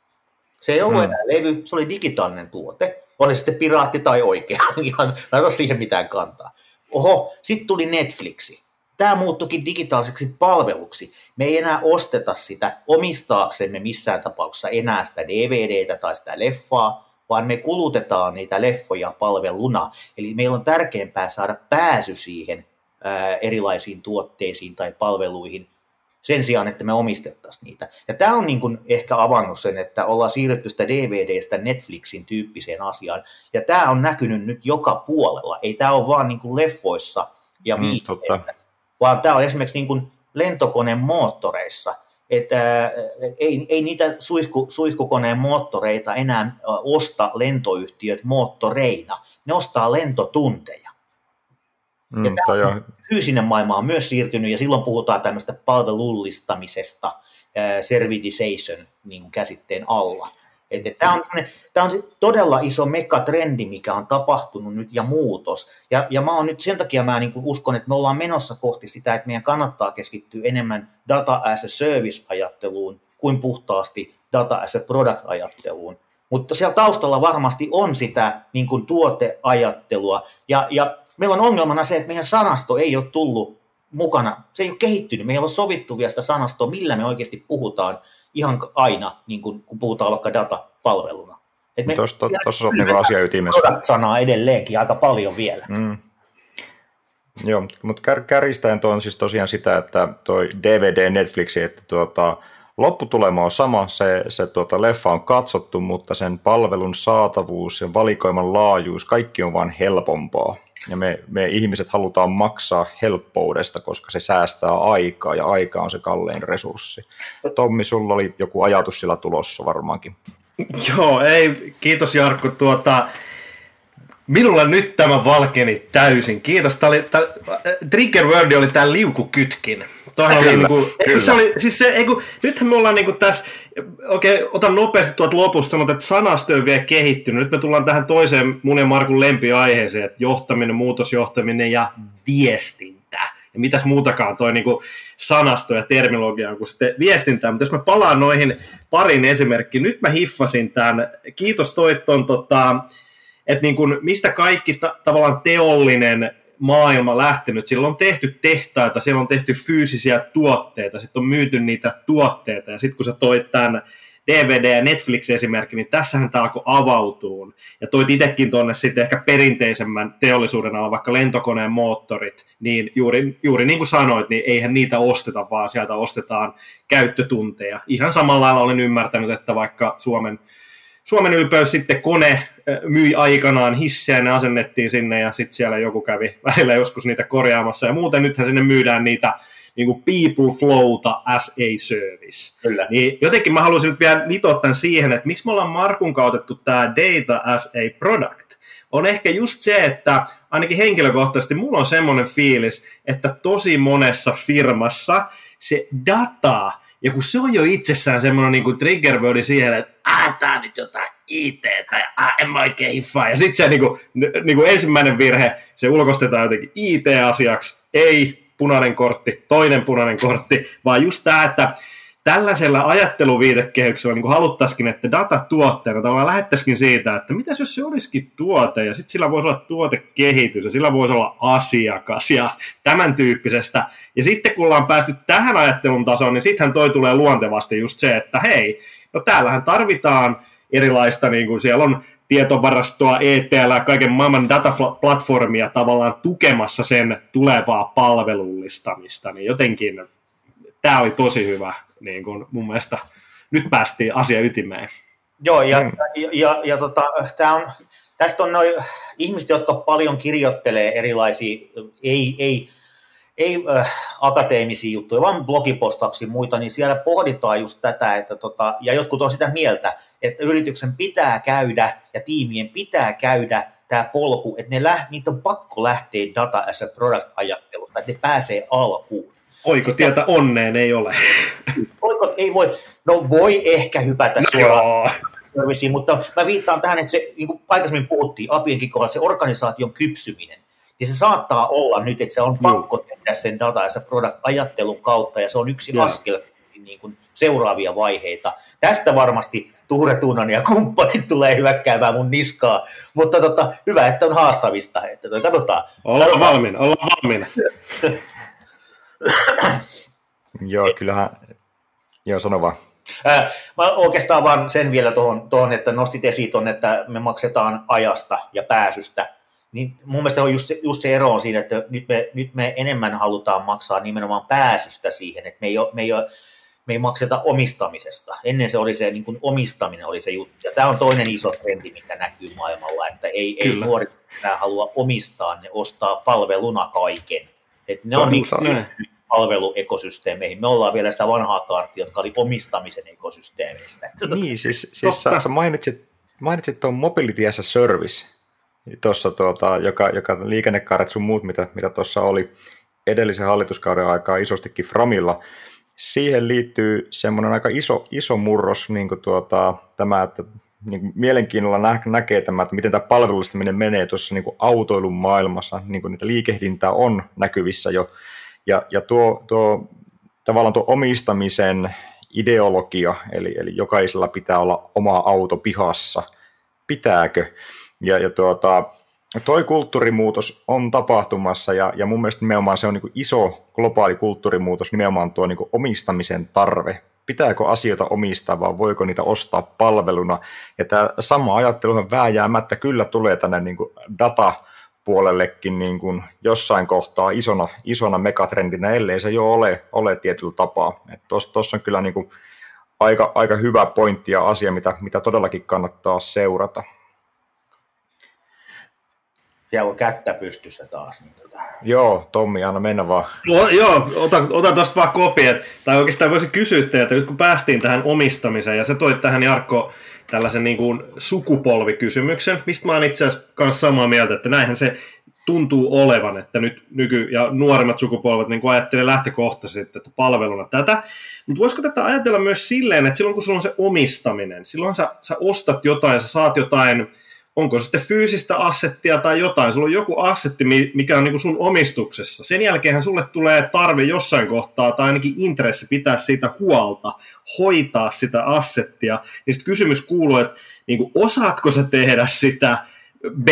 Se ei ollut hmm. enää levy, se oli digitaalinen tuote. Oli sitten piraatti tai oikea, ihan laita siihen mitään kantaa. Oho, sitten tuli Netflixi. Tämä muuttukin digitaaliseksi palveluksi. Me ei enää osteta sitä omistaaksemme missään tapauksessa enää sitä DVDtä tai sitä leffaa, vaan me kulutetaan niitä leffoja palveluna. Eli meillä on tärkeämpää saada pääsy siihen ää, erilaisiin tuotteisiin tai palveluihin sen sijaan, että me omistettaisiin niitä. Ja tämä on niin kuin ehkä avannut sen, että ollaan siirretty sitä DVDstä Netflixin tyyppiseen asiaan. Ja tämä on näkynyt nyt joka puolella. Ei tämä ole vaan niin kuin leffoissa ja mm, vaan tämä on esimerkiksi niin kuin lentokoneen moottoreissa. Että ei, ei niitä suihku, suihkukoneen moottoreita enää osta lentoyhtiöt moottoreina. Ne ostaa lentotunteja. Mm, ja tämä on, fyysinen maailma on myös siirtynyt, ja silloin puhutaan tämmöistä palvelullistamisesta, servitization niin käsitteen alla. Että tämä, on, tämä on todella iso megatrendi, mikä on tapahtunut nyt ja muutos. Ja, ja mä oon nyt sen takia mä niin uskon, että me ollaan menossa kohti sitä, että meidän kannattaa keskittyä enemmän data as a service-ajatteluun kuin puhtaasti data as a product-ajatteluun. Mutta siellä taustalla varmasti on sitä niin kuin tuoteajattelua. Ja, ja meillä on ongelmana se, että meidän sanasto ei ole tullut mukana, se ei ole kehittynyt, me ei ole sovittu vielä sitä sanastoa, millä me oikeasti puhutaan ihan aina, niin kun, kun puhutaan vaikka datapalveluna. Tuossa on niin asia ytimessä. sanaa edelleenkin aika paljon vielä. Mm. Joo, mutta kär, kärjistäen on siis tosiaan sitä, että toi DVD Netflixi, että tuota, lopputulema on sama, se, se tuota, leffa on katsottu, mutta sen palvelun saatavuus ja valikoiman laajuus, kaikki on vain helpompaa. Ja me, me ihmiset halutaan maksaa helppoudesta, koska se säästää aikaa ja aika on se kallein resurssi. Tommi, sulla oli joku ajatus sillä tulossa varmaankin. Joo, ei, kiitos Jarkko. Tuota, minulla nyt tämä valkeni täysin. Kiitos. Tämä oli, tämä, Trigger Word oli tämä liukukytkin. Tuohan oli Kyllä, niinku, kyllä. se oli, siis se, ei kun, nythän me ollaan niinku tässä, okei, okay, otan nopeasti tuolta lopusta, sanot, että sanasto on vielä kehittynyt. Nyt me tullaan tähän toiseen mun ja Markun lempiaiheeseen, että johtaminen, muutosjohtaminen ja viestintä. Ja mitäs muutakaan toi niinku sanasto ja terminologia on kuin sitten viestintää. Mutta jos mä palaan noihin parin esimerkkiin, nyt mä hiffasin tämän, kiitos toi ton tota, että niin kuin, mistä kaikki ta- tavallaan teollinen maailma lähtenyt. Siellä on tehty tehtaita, siellä on tehty fyysisiä tuotteita, sitten on myyty niitä tuotteita, ja sitten kun sä toit tämän DVD- ja Netflix-esimerkki, niin tässähän tämä alkoi avautuun. Ja toit itsekin tuonne sitten ehkä perinteisemmän teollisuuden alla, vaikka lentokoneen moottorit, niin juuri, juuri niin kuin sanoit, niin eihän niitä osteta, vaan sieltä ostetaan käyttötunteja. Ihan samalla lailla olen ymmärtänyt, että vaikka Suomen Suomen ylpeys sitten kone myi aikanaan hissejä, ne asennettiin sinne ja sitten siellä joku kävi välillä joskus niitä korjaamassa. Ja muuten nythän sinne myydään niitä niin kuin people flowta as a service. Kyllä. Niin jotenkin mä haluaisin nyt vielä nitoa tämän siihen, että miksi me ollaan Markun kautettu tämä data as a product. On ehkä just se, että ainakin henkilökohtaisesti mulla on semmoinen fiilis, että tosi monessa firmassa se data ja kun se on jo itsessään semmoinen niin kuin trigger wordi siihen, että ah, tää on nyt jotain IT, tai ah, en mä oikein hiffaa. Ja sitten se niin kuin, niin kuin ensimmäinen virhe, se ulkostetaan jotenkin IT-asiaksi, ei punainen kortti, toinen punainen kortti, vaan just tämä, että tällaisella ajatteluviitekehyksellä niin haluttaisikin, että data tuotteena tavallaan lähettäisikin siitä, että mitäs jos se olisikin tuote, ja sitten sillä voisi olla tuotekehitys, ja sillä voisi olla asiakas, ja tämän tyyppisestä. Ja sitten kun ollaan päästy tähän ajattelun tasoon, niin sittenhän toi tulee luontevasti just se, että hei, no täällähän tarvitaan erilaista, niin kuin siellä on tietovarastoa, ETL kaiken maailman dataplatformia tavallaan tukemassa sen tulevaa palvelullistamista, niin jotenkin tämä oli tosi hyvä, niin kuin mun mielestä nyt päästiin asia ytimeen. Joo, ja, mm. ja, ja, ja tota, tää on, tästä on noin ihmiset, jotka paljon kirjoittelee erilaisia, ei, ei, ei äh, akateemisia juttuja, vaan blogipostauksia muita, niin siellä pohditaan just tätä, että tota, ja jotkut on sitä mieltä, että yrityksen pitää käydä ja tiimien pitää käydä tämä polku, että ne läht, niitä on pakko lähteä data as a product ajattelusta, että ne pääsee alkuun. Oiko tietä onneen ei ole. Oiko, ei voi, no voi ehkä hypätä no suoraan mutta mä viittaan tähän, että se, niin kuin aikaisemmin puhuttiin Apienkin kohdalla, se organisaation kypsyminen, niin se saattaa olla nyt, että se on pakko tehdä sen data ja se product-ajattelun kautta, ja se on yksi Joo. askel niin kuin seuraavia vaiheita. Tästä varmasti Tuure Tuunan ja kumppanit tulee hyökkäämään mun niskaa, mutta tota, hyvä, että on haastavista. Että toi, katsotaan. Ollaan katsotaan. valmiina, ollaan valmiina. Joo, kyllähän, joo sano vaan. Ää, mä oikeastaan vaan sen vielä tuohon, tuohon että nostit esiin tuon, että me maksetaan ajasta ja pääsystä. Niin mun mielestä on just, just se ero on siinä, että nyt me, nyt me enemmän halutaan maksaa nimenomaan pääsystä siihen, että me ei, ole, me ei, ole, me ei makseta omistamisesta. Ennen se oli se niin kuin omistaminen oli se juttu. Ja tämä on toinen iso trendi, mikä näkyy maailmalla, että ei, ei nuori enää halua omistaa, ne ostaa palveluna kaiken. Et ne on, on niin palveluekosysteemeihin. Me ollaan vielä sitä vanhaa kaartia, jotka oli omistamisen ekosysteemeistä. Niin, siis, siis sä, sä mainitsit, mainitsit tuon Mobility as a Service, tossa, tuota, joka, joka liikennekaaret sun muut, mitä, mitä tuossa oli edellisen hallituskauden aikaa isostikin Framilla. Siihen liittyy semmoinen aika iso, iso murros, niin kuin tuota, tämä, että niin kuin mielenkiinnolla nä- näkee tämä, että miten tämä palvelullistaminen menee tuossa niin kuin autoilun maailmassa, niin kuin niitä liikehdintää on näkyvissä jo, ja, ja tuo, tuo, tavallaan tuo omistamisen ideologia, eli, eli jokaisella pitää olla oma auto pihassa, pitääkö? Ja, ja tuota, toi kulttuurimuutos on tapahtumassa, ja, ja mun mielestä nimenomaan se on niin iso globaali kulttuurimuutos, nimenomaan tuo niin omistamisen tarve. Pitääkö asioita omistaa, vai voiko niitä ostaa palveluna? Ja tämä sama ajattelu vääjäämättä kyllä tulee tänne niin data puolellekin niin kuin jossain kohtaa isona, isona megatrendinä, ellei se jo ole, ole tietyllä tapaa. Tuossa on kyllä niin kuin aika, aika hyvä pointti ja asia, mitä, mitä todellakin kannattaa seurata. Siellä on kättä pystyssä taas. Niin tota. Joo, Tommi, anna mennä vaan. No, joo, ota, ota tuosta vaan kopi, tai oikeastaan voisi kysyä teiltä, nyt kun päästiin tähän omistamiseen, ja se toi tähän Jarkko tällaisen niin kuin sukupolvikysymyksen, mistä mä oon itse asiassa kanssa samaa mieltä, että näinhän se tuntuu olevan, että nyt nyky- ja nuoremmat sukupolvet niin ajattelee lähtökohtaisesti, että palveluna tätä. Mutta voisiko tätä ajatella myös silleen, että silloin kun sulla on se omistaminen, silloin sä, sä ostat jotain, sä saat jotain, onko se sitten fyysistä assettia tai jotain, sulla on joku assetti, mikä on niin sun omistuksessa. Sen jälkeen sulle tulee tarve jossain kohtaa tai ainakin intressi pitää siitä huolta, hoitaa sitä assettia. Niin sitten kysymys kuuluu, että niin kuin, osaatko sä tehdä sitä, B,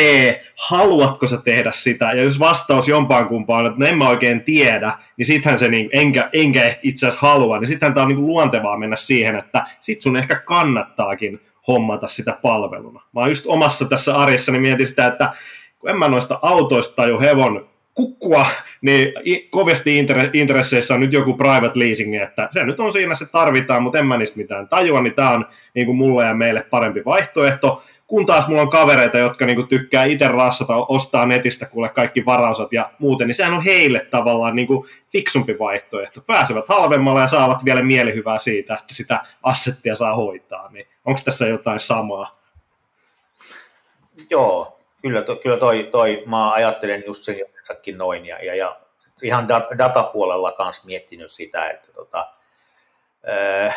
haluatko sä tehdä sitä, ja jos vastaus jompaan kumpaan että no en mä oikein tiedä, niin sittenhän se, niin, enkä, enkä itse asiassa halua, niin sittenhän tämä on niin luontevaa mennä siihen, että sit sun ehkä kannattaakin hommata sitä palveluna. Mä just omassa tässä arjessa niin mietin sitä, että kun en mä noista autoista jo hevon kukkua, niin kovasti intresseissä on nyt joku private leasing, että se nyt on siinä, se tarvitaan, mutta en mä niistä mitään tajua, niin tämä on niin kuin mulle ja meille parempi vaihtoehto kun taas mulla on kavereita, jotka niinku tykkää itse rassata, ostaa netistä kuule kaikki varausat ja muuten, niin sehän on heille tavallaan niinku fiksumpi vaihtoehto. Pääsevät halvemmalla ja saavat vielä mielihyvää siitä, että sitä assettia saa hoitaa. Niin onko tässä jotain samaa? Joo, kyllä, to, kyllä toi, toi, mä ajattelen just sen jossakin noin ja, ja, ja ihan datapuolella kanssa miettinyt sitä, että tota, äh,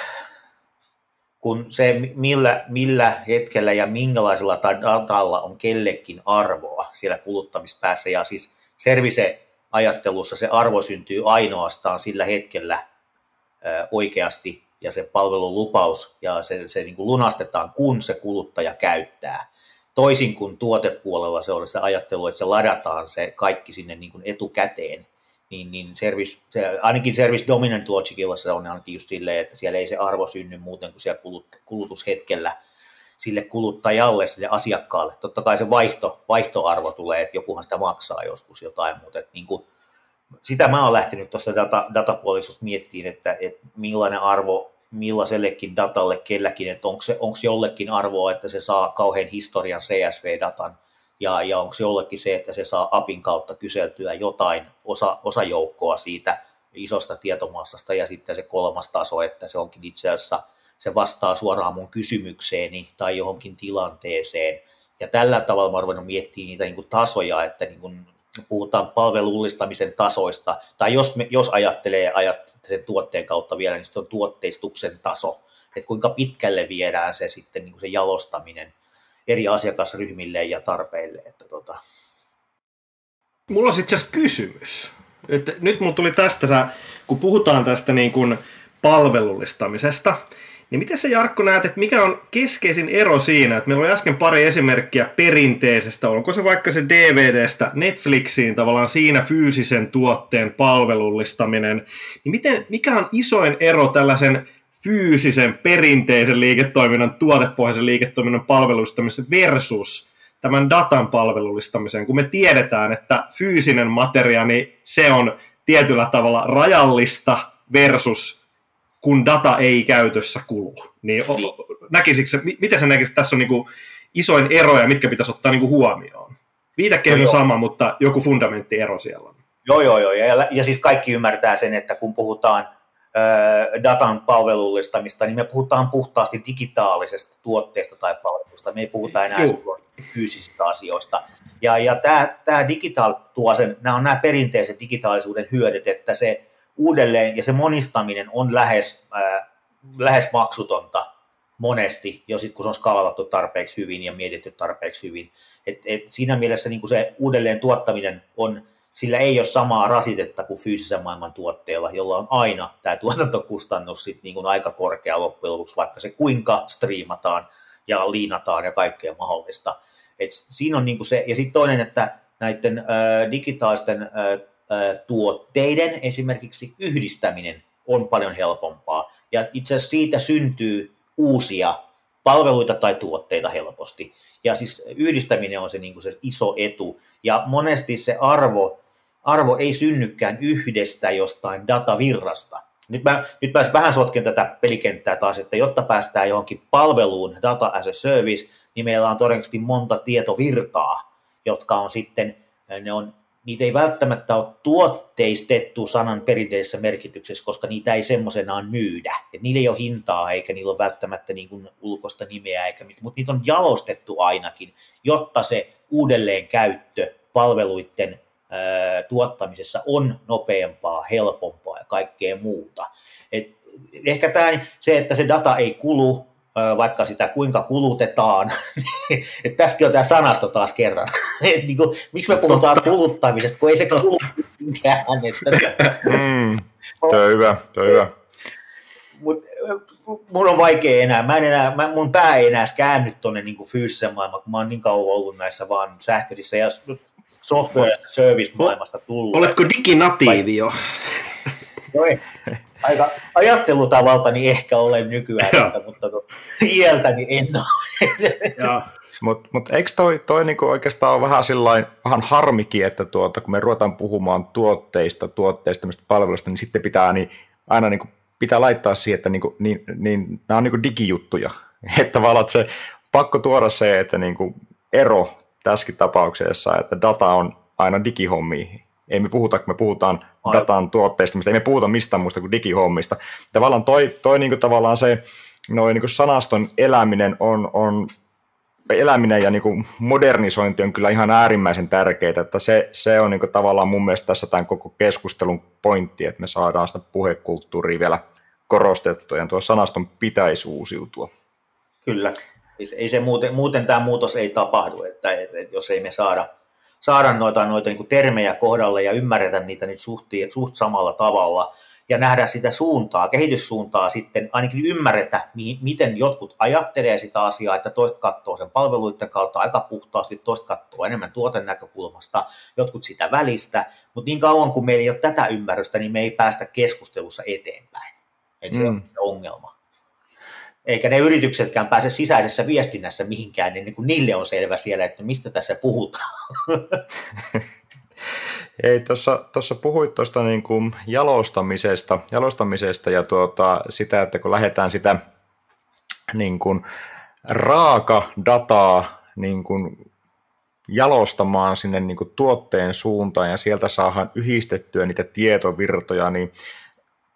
kun se, millä, millä hetkellä ja minkälaisella datalla on kellekin arvoa siellä kuluttamispäässä. Ja siis service-ajattelussa se arvo syntyy ainoastaan sillä hetkellä oikeasti ja se palvelun lupaus ja se, se niin kuin lunastetaan, kun se kuluttaja käyttää. Toisin kuin tuotepuolella se on se ajattelu, että se ladataan se kaikki sinne niin kuin etukäteen niin, niin service, se, ainakin service dominant logicilla se on ainakin just silleen, että siellä ei se arvo synny muuten kuin siellä kulut, kulutushetkellä sille kuluttajalle, sille asiakkaalle. Totta kai se vaihto, vaihtoarvo tulee, että jokuhan sitä maksaa joskus jotain, mutta että niin kuin, sitä mä oon lähtenyt tuossa data, datapuolisuus miettiin, että, että millainen arvo millaisellekin datalle kelläkin, että onko, se, onko jollekin arvoa, että se saa kauhean historian CSV-datan ja, ja onko jollekin se, että se saa apin kautta kyseltyä jotain osa, osajoukkoa siitä isosta tietomassasta ja sitten se kolmas taso, että se onkin itse asiassa, se vastaa suoraan mun kysymykseeni tai johonkin tilanteeseen. Ja tällä tavalla mä ruvennut miettimään niitä niin kuin tasoja, että niin kuin puhutaan palvelullistamisen tasoista, tai jos, me, jos ajattelee, ajattelee sen tuotteen kautta vielä, niin se on tuotteistuksen taso, että kuinka pitkälle viedään se sitten niin kuin se jalostaminen – eri asiakasryhmille ja tarpeille. Että tota. Mulla on itse kysymys. Että nyt mun tuli tästä, kun puhutaan tästä niin kuin palvelullistamisesta, niin miten sä Jarkko näet, että mikä on keskeisin ero siinä, että meillä oli äsken pari esimerkkiä perinteisestä, onko se vaikka se DVDstä Netflixiin tavallaan siinä fyysisen tuotteen palvelullistaminen, niin miten, mikä on isoin ero tällaisen fyysisen perinteisen liiketoiminnan, tuotepohjaisen liiketoiminnan palvelustamisen versus tämän datan palvelullistamisen, kun me tiedetään, että fyysinen materia, niin se on tietyllä tavalla rajallista versus kun data ei käytössä kulu. Niin, niin. näkisikö, miten sä näkisit, että tässä on niin kuin isoin ero ja mitkä pitäisi ottaa niin kuin huomioon? Viitekehys on sama, mutta joku fundamentti-ero siellä on. Joo, joo, joo. Ja, ja siis kaikki ymmärtää sen, että kun puhutaan datan palvelullistamista, niin me puhutaan puhtaasti digitaalisesta tuotteesta tai palvelusta. Me ei puhuta enää fyysisistä asioista. Ja, ja tämä, tämä digital tuo sen, nämä on nämä perinteiset digitaalisuuden hyödyt, että se uudelleen ja se monistaminen on lähes, äh, lähes maksutonta monesti, jo sitten kun se on skaalattu tarpeeksi hyvin ja mietitty tarpeeksi hyvin. Et, et siinä mielessä niin se uudelleen tuottaminen on sillä ei ole samaa rasitetta kuin fyysisen maailman tuotteella, jolla on aina tämä tuotantokustannus sit niin kuin aika korkea loppujen lopuksi, vaikka se kuinka striimataan ja liinataan ja kaikkea mahdollista. Et siinä on niin kuin se, ja sitten toinen, että näiden äh, digitaalisten äh, tuotteiden esimerkiksi yhdistäminen on paljon helpompaa. Ja itse asiassa siitä syntyy uusia palveluita tai tuotteita helposti. Ja siis yhdistäminen on se, niin kuin se iso etu. Ja monesti se arvo arvo ei synnykään yhdestä jostain datavirrasta, nyt mä, nyt mä vähän sotken tätä pelikenttää taas, että jotta päästään johonkin palveluun, data as a service, niin meillä on todennäköisesti monta tietovirtaa, jotka on sitten, ne on, niitä ei välttämättä ole tuotteistettu sanan perinteisessä merkityksessä, koska niitä ei semmoisenaan myydä. Et niillä ei ole hintaa, eikä niillä ole välttämättä niin kuin ulkoista nimeä, eikä mit, mutta niitä on jalostettu ainakin, jotta se uudelleenkäyttö palveluiden tuottamisessa on nopeampaa, helpompaa ja kaikkea muuta. Et ehkä tämä, se, että se data ei kulu, vaikka sitä kuinka kulutetaan. että tässäkin on tämä sanasto taas kerran. Et niin kuin, miksi me puhutaan kuluttamisesta, kun ei se kulu mitään. mm, tuo on hyvä, tuo on hyvä. Mut, mun on vaikea enää, mä en enää, mä, mun pää ei enää käänny tuonne niin fyysisen maailmaan, kun mä oon niin kauan ollut näissä vaan sähköisissä ja software service maailmasta tullut. Oletko diginatiivi jo? No ei. Aika ajattelutavaltani ehkä olen nykyään, että, mutta to, iältäni en ole. Mutta mut eikö toi, toi niinku oikeastaan ole vähän sillain, vähän harmikin, että tuota, kun me ruvetaan puhumaan tuotteista, tuotteista, palveluista, niin sitten pitää niin, aina niinku, pitää laittaa siihen, että niinku, niin, niin, nämä on niinku digijuttuja. Että tavallaan se pakko tuoda se, että niinku ero tässäkin tapauksessa, että data on aina digihommia. Ei me puhuta, kun me puhutaan Aivan. datan tuotteista, mistä ei me puhuta mistään muusta kuin digihommista. Tavallaan toi, toi niin kuin tavallaan se noin niin kuin sanaston eläminen on, on eläminen ja niin kuin modernisointi on kyllä ihan äärimmäisen tärkeää, että se, se on niin kuin tavallaan mun mielestä tässä tämän koko keskustelun pointti, että me saadaan sitä puhekulttuuria vielä korostettua ja tuo sanaston pitäisi uusiutua. Kyllä, ei, ei se muuten, muuten tämä muutos ei tapahdu, että, että, että jos ei me saada, saada noita, noita niin termejä kohdalle ja ymmärretä niitä nyt suht, suht samalla tavalla ja nähdä sitä suuntaa, kehityssuuntaa sitten, ainakin ymmärretä, mi, miten jotkut ajattelee sitä asiaa, että toista katsoo sen palveluiden kautta aika puhtaasti, toista katsoo enemmän tuoten näkökulmasta, jotkut sitä välistä, mutta niin kauan kuin meillä ei ole tätä ymmärrystä, niin me ei päästä keskustelussa eteenpäin. Että se mm. on ongelma eikä ne yrityksetkään pääse sisäisessä viestinnässä mihinkään, niin, niin kuin niille on selvä siellä, että mistä tässä puhutaan. Ei, tuossa puhuit tuosta niin kuin jalostamisesta, jalostamisesta ja tuota, sitä, että kun lähdetään sitä niin kuin raaka dataa niin kuin jalostamaan sinne niin kuin tuotteen suuntaan ja sieltä saadaan yhdistettyä niitä tietovirtoja, niin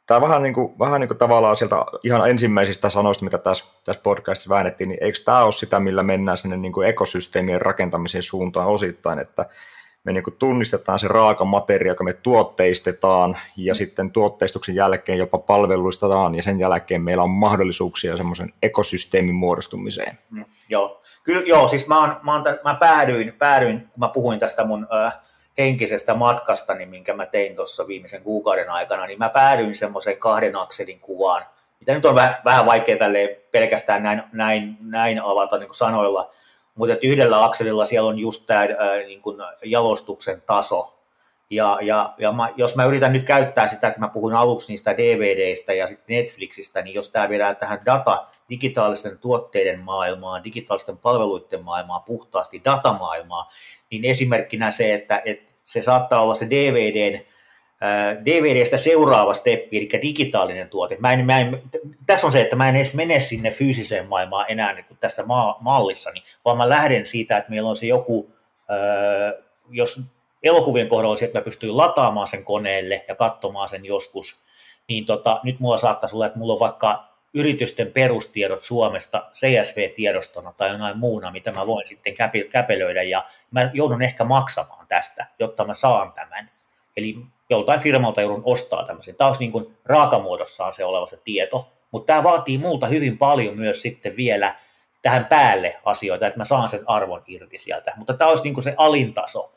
tämä vähän niin kuin, vähän niin kuin tavallaan sieltä ihan ensimmäisistä sanoista, mitä tässä, tässä podcastissa väännettiin, niin eikö tämä ole sitä, millä mennään sinne niin kuin ekosysteemien rakentamisen suuntaan osittain, että me niin kuin tunnistetaan se raaka materia, joka me tuotteistetaan, ja sitten tuotteistuksen jälkeen jopa palveluistetaan, ja sen jälkeen meillä on mahdollisuuksia semmoisen ekosysteemin muodostumiseen. Mm, joo, kyllä joo, siis mä, oon, mä, oon, mä päädyin, päädyin, kun mä puhuin tästä mun äh, henkisestä matkastani, minkä mä tein tuossa viimeisen kuukauden aikana, niin mä päädyin semmoiseen kahden akselin kuvaan, mitä nyt on vähän, vähän vaikea tälle pelkästään näin, näin, näin avata niin kuin sanoilla, mutta yhdellä akselilla siellä on just tämä niin kuin jalostuksen taso. Ja, ja, ja mä, jos mä yritän nyt käyttää sitä, kun mä puhun aluksi niistä DVDistä ja sitten Netflixistä, niin jos tämä viedään tähän data, digitaalisten tuotteiden maailmaan, digitaalisten palveluiden maailmaan, puhtaasti datamaailmaan, niin esimerkkinä se, että, että se saattaa olla se DVDn, DVDstä seuraava steppi, eli digitaalinen tuote. Mä en, mä en, tässä on se, että mä en edes mene sinne fyysiseen maailmaan enää niin kuin tässä ma- mallissani, vaan mä lähden siitä, että meillä on se joku, jos elokuvien kohdalla se, että mä pystyn lataamaan sen koneelle ja katsomaan sen joskus, niin tota, nyt mulla saattaisi olla, että mulla on vaikka yritysten perustiedot Suomesta CSV-tiedostona tai jonain muuna, mitä mä voin sitten käpelöidä ja mä joudun ehkä maksamaan tästä, jotta mä saan tämän. Eli joltain firmalta joudun ostaa tämmöisen. Tämä olisi niin kuin raakamuodossaan se oleva se tieto, mutta tämä vaatii muuta hyvin paljon myös sitten vielä tähän päälle asioita, että mä saan sen arvon irti sieltä. Mutta tämä olisi niin kuin se alintaso.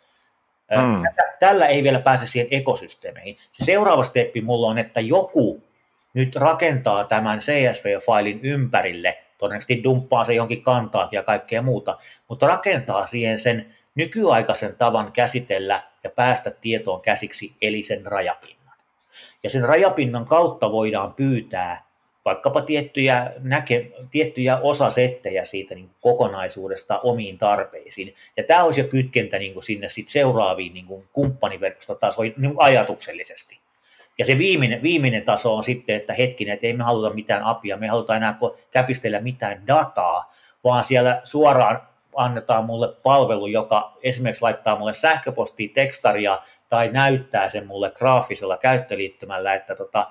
Hmm. Tällä ei vielä pääse siihen ekosysteemeihin. Se seuraava steppi mulla on, että joku nyt rakentaa tämän CSV-failin ympärille, todennäköisesti dumppaa se jonkin kantaat ja kaikkea muuta, mutta rakentaa siihen sen nykyaikaisen tavan käsitellä ja päästä tietoon käsiksi, eli sen rajapinnan. Ja sen rajapinnan kautta voidaan pyytää vaikkapa tiettyjä, näke, tiettyjä osasettejä siitä niin kokonaisuudesta omiin tarpeisiin. Ja tämä olisi jo kytkentä niin kuin sinne sit seuraaviin niin kuin kumppaniverkostotasoihin niin ajatuksellisesti. Ja se viimeinen, viimeinen taso on sitten, että hetkinen, että ei me haluta mitään apia, me ei haluta enää käpistellä mitään dataa, vaan siellä suoraan annetaan mulle palvelu, joka esimerkiksi laittaa mulle sähköpostia, tekstaria tai näyttää sen mulle graafisella käyttöliittymällä, että tota,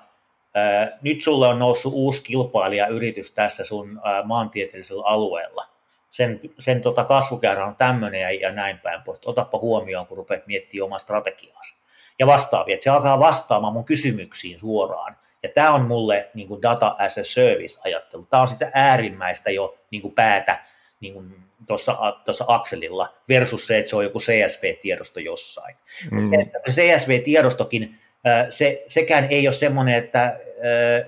ää, nyt sulle on noussut uusi kilpailijayritys tässä sun ää, maantieteellisellä alueella. Sen, sen tota kasvukäyrä on tämmöinen ja, ja näin päin pois. Otappa huomioon, kun rupeat miettimään omaa strategiaasi. Ja vastaavia, että se alkaa vastaamaan mun kysymyksiin suoraan. Ja tämä on mulle niin kuin data as a service ajattelu. Tämä on sitä äärimmäistä jo niin kuin päätä niin kuin tuossa akselilla versus se, että se on joku CSV-tiedosto jossain. Mm. Se, se CSV-tiedostokin, se, sekään ei ole semmoinen, että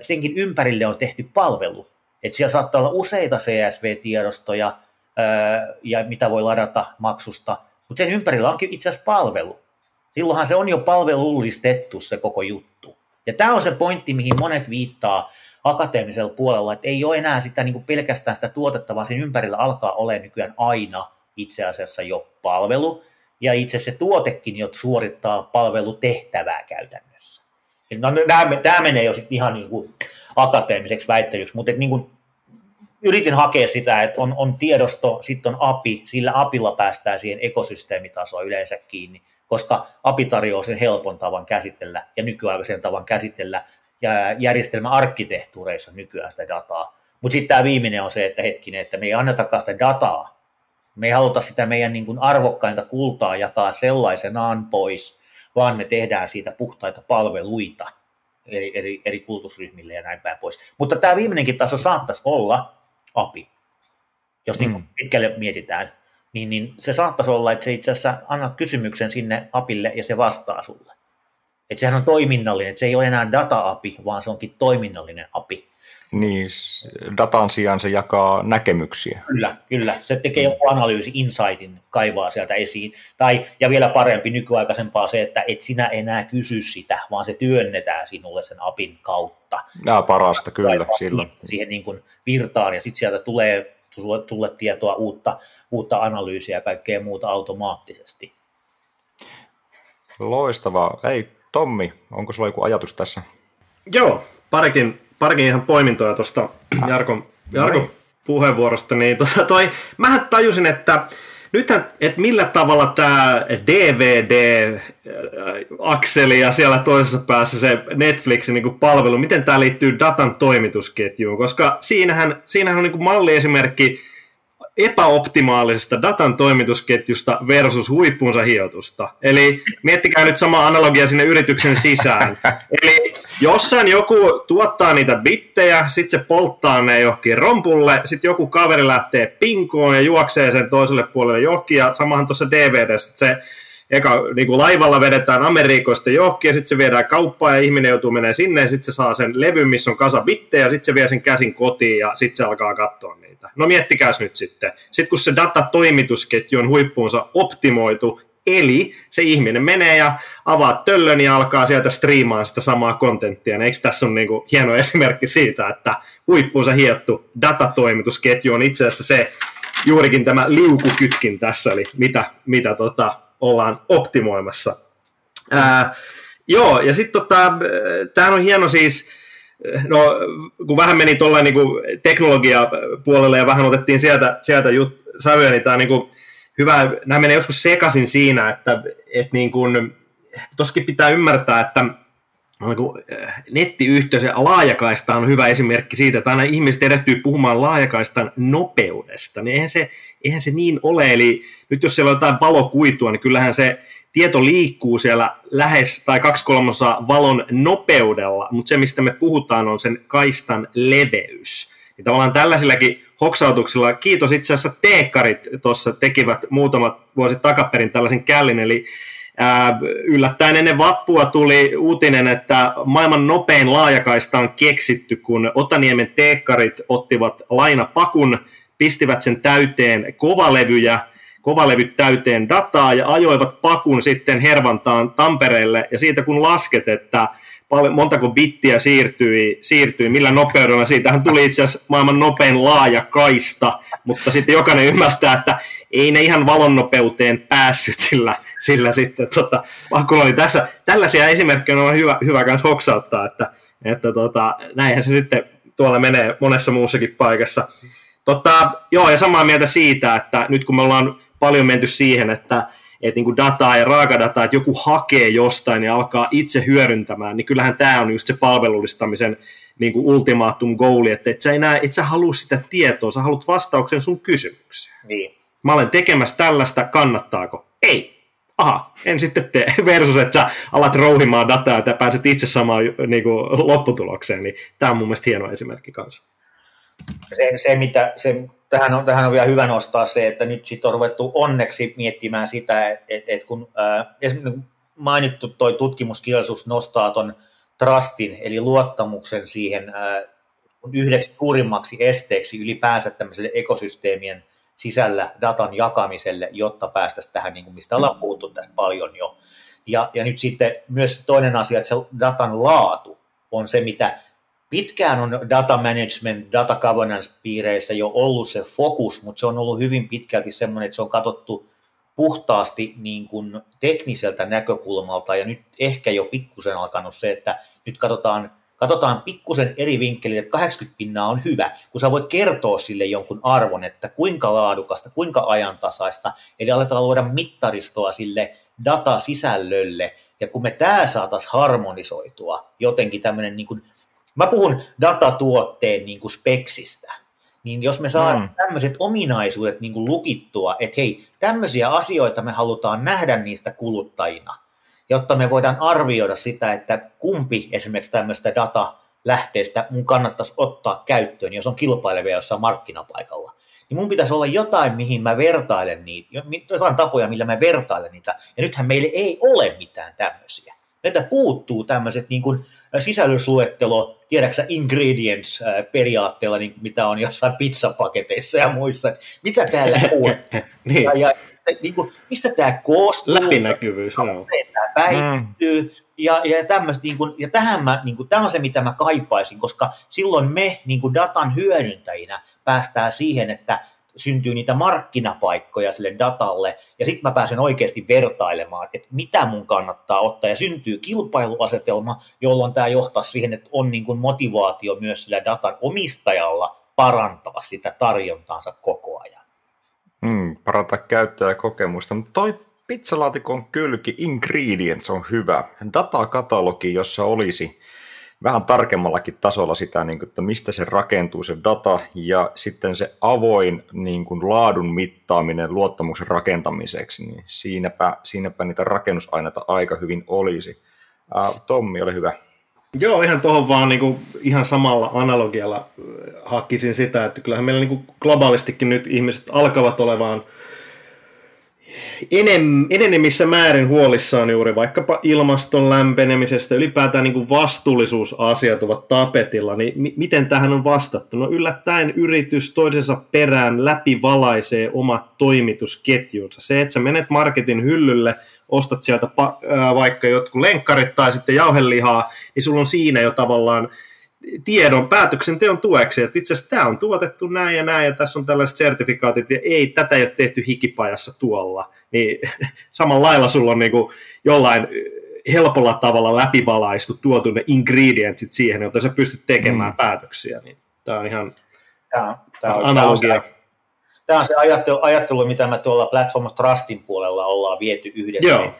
senkin ympärille on tehty palvelu. Että siellä saattaa olla useita CSV-tiedostoja, ja mitä voi ladata maksusta, mutta sen ympärillä onkin itse asiassa palvelu. Silloinhan se on jo palvelullistettu se koko juttu. Ja tämä on se pointti, mihin monet viittaa, akateemisella puolella, että ei ole enää sitä niin kuin pelkästään sitä tuotetta, vaan sen ympärillä alkaa olla nykyään aina itse asiassa jo palvelu, ja itse se tuotekin jo suorittaa palvelutehtävää käytännössä. No, tämä, tämä menee jo sitten ihan niin kuin akateemiseksi väittelyksi, mutta niin kuin yritin hakea sitä, että on, on tiedosto, sitten on API, sillä APIlla päästään siihen ekosysteemitasoon yleensä kiinni, koska API tarjoaa sen helpon tavan käsitellä ja nykyaikaisen tavan käsitellä järjestelmän arkkitehtuureissa nykyään sitä dataa. Mutta sitten tämä viimeinen on se, että hetkinen, että me ei annetakaan sitä dataa. Me ei haluta sitä meidän niin kuin arvokkainta kultaa jakaa sellaisenaan pois, vaan me tehdään siitä puhtaita palveluita eri, eri, eri kulutusryhmille ja näin päin pois. Mutta tämä viimeinenkin taso saattaisi olla API, jos niin mm. pitkälle mietitään. Niin, niin se saattaisi olla, että se itse asiassa annat kysymyksen sinne APille ja se vastaa sulle. Että sehän on toiminnallinen, että se ei ole enää data-api, vaan se onkin toiminnallinen api. Niin, datan sijaan se jakaa näkemyksiä. Kyllä, kyllä. Se tekee joku analyysi, insightin, kaivaa sieltä esiin. Tai, ja vielä parempi nykyaikaisempaa se, että et sinä enää kysy sitä, vaan se työnnetään sinulle sen apin kautta. Nämä parasta, kyllä, silloin. Siihen niin kuin virtaan, ja sitten sieltä tulee tulle tietoa, uutta, uutta analyysiä ja kaikkea muuta automaattisesti. Loistavaa. Ei, Tommi, onko sulla joku ajatus tässä? Joo, parikin, parikin ihan poimintoja tuosta Jarkon, Jarkon puheenvuorosta. Niin tota toi, mähän tajusin, että nythän, että millä tavalla tämä DVD-akseli ja siellä toisessa päässä se Netflixin niin palvelu, miten tämä liittyy datan toimitusketjuun, koska siinähän, siinähän on niin malliesimerkki epäoptimaalisesta datan toimitusketjusta versus huippuunsa hiotusta. Eli miettikää nyt sama analogia sinne yrityksen sisään. Eli jossain joku tuottaa niitä bittejä, sitten se polttaa ne johonkin rompulle, sitten joku kaveri lähtee pinkoon ja juoksee sen toiselle puolelle johonkin, ja samahan tuossa DVDssä, että se eka niin kuin laivalla vedetään Amerikoista johonkin ja sitten se viedään kauppaan ja ihminen joutuu menemään sinne ja sitten se saa sen levyn, missä on kasa bittejä ja sitten se vie sen käsin kotiin ja sitten se alkaa katsoa niitä. No miettikääs nyt sitten. Sitten kun se datatoimitusketju on huippuunsa optimoitu, eli se ihminen menee ja avaa töllön ja alkaa sieltä striimaa sitä samaa kontenttia. Eikö tässä on niin kuin hieno esimerkki siitä, että huippuunsa hiottu datatoimitusketju on itse asiassa se, juurikin tämä liukukytkin tässä, eli mitä, mitä tota, ollaan optimoimassa. Ää, joo, ja sitten tota, tämähän on hieno siis, no kun vähän meni tuolla niin teknologiapuolelle ja vähän otettiin sieltä, sieltä jut, sävyä, niin tämä on niin kuin hyvä, nämä menee joskus sekaisin siinä, että, että niin kuin, toskin pitää ymmärtää, että niin kuin, nettiyhteys ja laajakaista on hyvä esimerkki siitä, että aina ihmiset erehtyy puhumaan laajakaistan nopeudesta, niin eihän se, eihän se niin ole, eli nyt jos siellä on jotain valokuitua, niin kyllähän se tieto liikkuu siellä lähes tai kaksi kolmasosaa valon nopeudella, mutta se, mistä me puhutaan, on sen kaistan leveys. Ja tavallaan tällaisillakin hoksautuksilla, kiitos itse asiassa teekkarit tuossa tekivät muutamat vuosit takaperin tällaisen källin, eli yllättäen ennen vappua tuli uutinen, että maailman nopein laajakaista on keksitty, kun Otaniemen teekkarit ottivat lainapakun, pistivät sen täyteen kovalevyjä, kovalevyt täyteen dataa ja ajoivat pakun sitten Hervantaan Tampereelle ja siitä kun lasket, että montako bittiä siirtyi, siirtyi, millä nopeudella. Siitähän tuli itse asiassa maailman nopein laaja kaista, mutta sitten jokainen ymmärtää, että ei ne ihan valonnopeuteen päässyt sillä, sillä sitten, tota, vaan kun oli tässä, tällaisia esimerkkejä on hyvä, hyvä myös hoksauttaa, että, että tota, näinhän se sitten tuolla menee monessa muussakin paikassa. Tota, joo, ja samaa mieltä siitä, että nyt kun me ollaan paljon menty siihen, että, että niin kuin dataa ja raakadataa, että joku hakee jostain ja alkaa itse hyödyntämään, niin kyllähän tämä on just se palvelullistamisen niin kuin ultimaatum goali, että et sä enää et sä halua sitä tietoa, sä haluat vastauksen sun kysymykseen. Niin. Mä olen tekemässä tällaista, kannattaako? Ei. Aha, en sitten tee. Versus, että sä alat rouhimaan dataa ja pääset itse samaan niin kuin, lopputulokseen, niin tämä on mun mielestä hieno esimerkki kanssa. Se, se, mitä, se, tähän, on, tähän on vielä hyvä nostaa se, että nyt sitten on ruvettu onneksi miettimään sitä, että et, et kun ää, esimerkiksi mainittu toi tutkimuskirjallisuus nostaa ton trustin, eli luottamuksen siihen ää, yhdeksi suurimmaksi esteeksi ylipäänsä tämmöiselle ekosysteemien sisällä datan jakamiselle, jotta päästäisiin tähän, niin kuin mistä ollaan puhuttu tässä paljon jo. Ja, ja nyt sitten myös toinen asia, että se datan laatu on se, mitä pitkään on data management, data governance piireissä jo ollut se fokus, mutta se on ollut hyvin pitkälti semmoinen, että se on katsottu puhtaasti niin kuin tekniseltä näkökulmalta ja nyt ehkä jo pikkusen alkanut se, että nyt katsotaan, katsotaan pikkusen eri vinkkelillä, että 80 pinnaa on hyvä, kun sä voit kertoa sille jonkun arvon, että kuinka laadukasta, kuinka ajantasaista, eli aletaan luoda mittaristoa sille datasisällölle, ja kun me tämä saataisiin harmonisoitua, jotenkin tämmöinen, niin kuin, mä puhun datatuotteen niin kuin speksistä, niin jos me saadaan mm. tämmöiset ominaisuudet niin kuin lukittua, että hei, tämmöisiä asioita me halutaan nähdä niistä kuluttajina, jotta me voidaan arvioida sitä, että kumpi esimerkiksi tämmöistä data lähteestä mun kannattaisi ottaa käyttöön, jos on kilpailevia jossain markkinapaikalla. Niin mun pitäisi olla jotain, mihin mä vertailen niitä, jotain tapoja, millä mä vertailen niitä. Ja nythän meille ei ole mitään tämmöisiä. Meiltä puuttuu tämmöiset niin kuin sisällysluettelo, tiedäksä ingredients periaatteella, niin mitä on jossain pizzapaketeissa ja muissa, mitä täällä on. niin. ja, ja niin kuin, mistä tämä koostuu, Läpinäkyvyys, joo. tämä päivittyy, mm. ja, ja, tämmöistä, niin kuin, ja tähän mä, niin kuin, tämä on se, mitä mä kaipaisin, koska silloin me niin kuin datan hyödyntäjinä päästään siihen, että syntyy niitä markkinapaikkoja sille datalle, ja sitten mä pääsen oikeasti vertailemaan, että mitä mun kannattaa ottaa, ja syntyy kilpailuasetelma, jolloin tämä johtaa siihen, että on niin kuin motivaatio myös sillä datan omistajalla parantaa sitä tarjontaansa koko ajan. Mm, parantaa käyttäjäkokemusta, mutta toi pizzalaatikon kylki Ingredients on hyvä. Datakatalogi, jossa olisi vähän tarkemmallakin tasolla sitä, niin kuin, että mistä se rakentuu se data ja sitten se avoin niin kuin, laadun mittaaminen luottamuksen rakentamiseksi, niin siinäpä, siinäpä niitä rakennusaineita aika hyvin olisi. Ää, Tommi, ole hyvä. Joo, ihan tuohon vaan niin kuin, ihan samalla analogialla hakkisin sitä, että kyllähän meillä niin kuin, globaalistikin nyt ihmiset alkavat olemaan – enem, enenemissä määrin huolissaan juuri vaikkapa ilmaston lämpenemisestä, ylipäätään niin kuin vastuullisuusasiat ovat tapetilla, niin mi- miten tähän on vastattu? No yllättäen yritys toisensa perään läpivalaisee omat toimitusketjunsa. Se, että sä menet marketin hyllylle, ostat sieltä pa- äh, vaikka jotkut lenkkarit tai sitten jauhelihaa, niin sulla on siinä jo tavallaan tiedon päätöksenteon tueksi, että itse asiassa tämä on tuotettu näin ja näin, ja tässä on tällaiset sertifikaatit, ja ei, tätä ei ole tehty hikipajassa tuolla. Niin samalla lailla sulla on niin kuin jollain helpolla tavalla läpivalaistu tuotu ne ingredientsit siihen, jotta sä pystyt tekemään mm. päätöksiä. Niin tämä on ihan tämä, tämä on, analogia. Tämä on, se, tämä on se ajattelu, ajattelu, mitä me tuolla Platform Trustin puolella ollaan viety yhdessä Joo.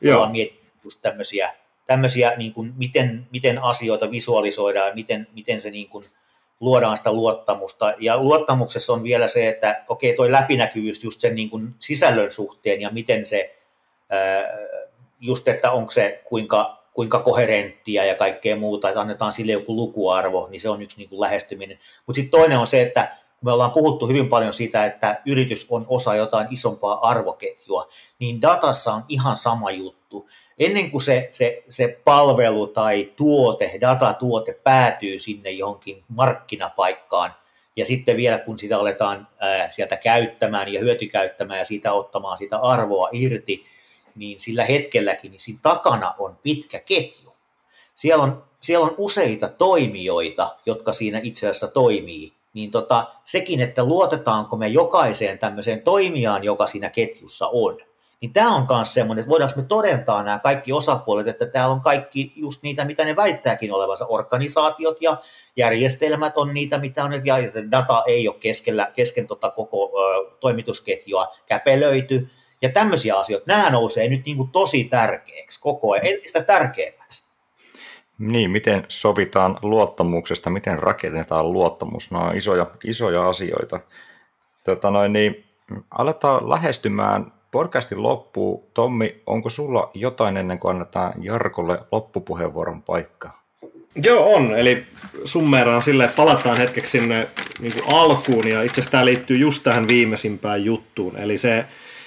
Joo. Ollaan mietitty just tämmöisiä tämmöisiä, niin kuin, miten, miten asioita visualisoidaan miten, miten se niin kuin, luodaan sitä luottamusta. Ja luottamuksessa on vielä se, että okei, toi läpinäkyvyys just sen niin kuin sisällön suhteen ja miten se, just että onko se kuinka, kuinka koherenttia ja kaikkea muuta, että annetaan sille joku lukuarvo, niin se on yksi niin kuin lähestyminen. Mutta sitten toinen on se, että me ollaan puhuttu hyvin paljon siitä, että yritys on osa jotain isompaa arvoketjua, niin datassa on ihan sama juttu. Ennen kuin se, se, se palvelu tai tuote, datatuote päätyy sinne johonkin markkinapaikkaan, ja sitten vielä kun sitä aletaan ää, sieltä käyttämään ja hyötykäyttämään ja siitä ottamaan sitä arvoa irti, niin sillä hetkelläkin niin siinä takana on pitkä ketju. Siellä on, siellä on useita toimijoita, jotka siinä itse asiassa toimii niin tota, sekin, että luotetaanko me jokaiseen tämmöiseen toimijaan, joka siinä ketjussa on, niin tämä on myös semmoinen, että voidaanko me todentaa nämä kaikki osapuolet, että täällä on kaikki just niitä, mitä ne väittääkin olevansa. Organisaatiot ja järjestelmät on niitä, mitä on, ja data ei ole keskellä, kesken tota koko ö, toimitusketjua käpelöity. Ja tämmöisiä asioita, nämä nousee nyt niin kuin tosi tärkeäksi koko ajan, entistä tärkeämmäksi. Niin, miten sovitaan luottamuksesta, miten rakennetaan luottamus, nämä on isoja, isoja asioita. Tota noin, niin, aletaan lähestymään podcastin loppuun. Tommi, onko sulla jotain ennen kuin annetaan Jarkolle loppupuheenvuoron paikka? Joo, on. Eli summeeraan sille, että palataan hetkeksi sinne niin alkuun, ja itse asiassa tämä liittyy just tähän viimeisimpään juttuun. Eli se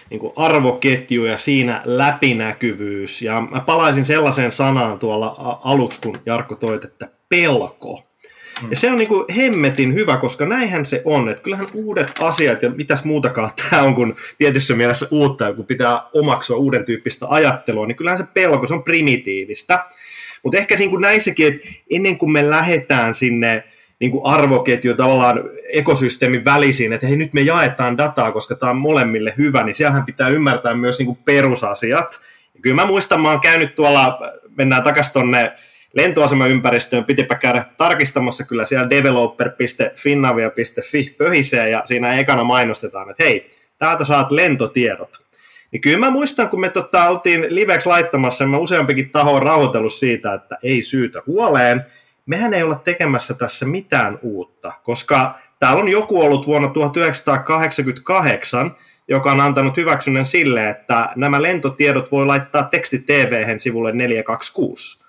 niin kuin arvoketju ja siinä läpinäkyvyys. Ja mä palaisin sellaiseen sanaan tuolla aluksi, kun Jarkko toit, että pelko. Mm. Ja se on niin kuin hemmetin hyvä, koska näinhän se on, että kyllähän uudet asiat ja mitäs muutakaan tämä on kuin tietyssä mielessä uutta, kun pitää omaksua uuden tyyppistä ajattelua, niin kyllähän se pelko, se on primitiivistä. Mutta ehkä niin kuin näissäkin, että ennen kuin me lähdetään sinne niin kuin arvoketju tavallaan ekosysteemin välisiin, että hei nyt me jaetaan dataa, koska tämä on molemmille hyvä, niin siellähän pitää ymmärtää myös niin kuin perusasiat. Ja kyllä mä muistan, mä oon käynyt tuolla, mennään takaisin tuonne lentoasemaympäristöön, pitipä käydä tarkistamassa kyllä siellä developer.finnavia.fi pöhisee ja siinä ekana mainostetaan, että hei, täältä saat lentotiedot. Niin kyllä mä muistan, kun me tota, oltiin liveksi laittamassa, mä useampikin taho on siitä, että ei syytä huoleen, mehän ei olla tekemässä tässä mitään uutta, koska täällä on joku ollut vuonna 1988, joka on antanut hyväksynnän sille, että nämä lentotiedot voi laittaa teksti TV sivulle 426.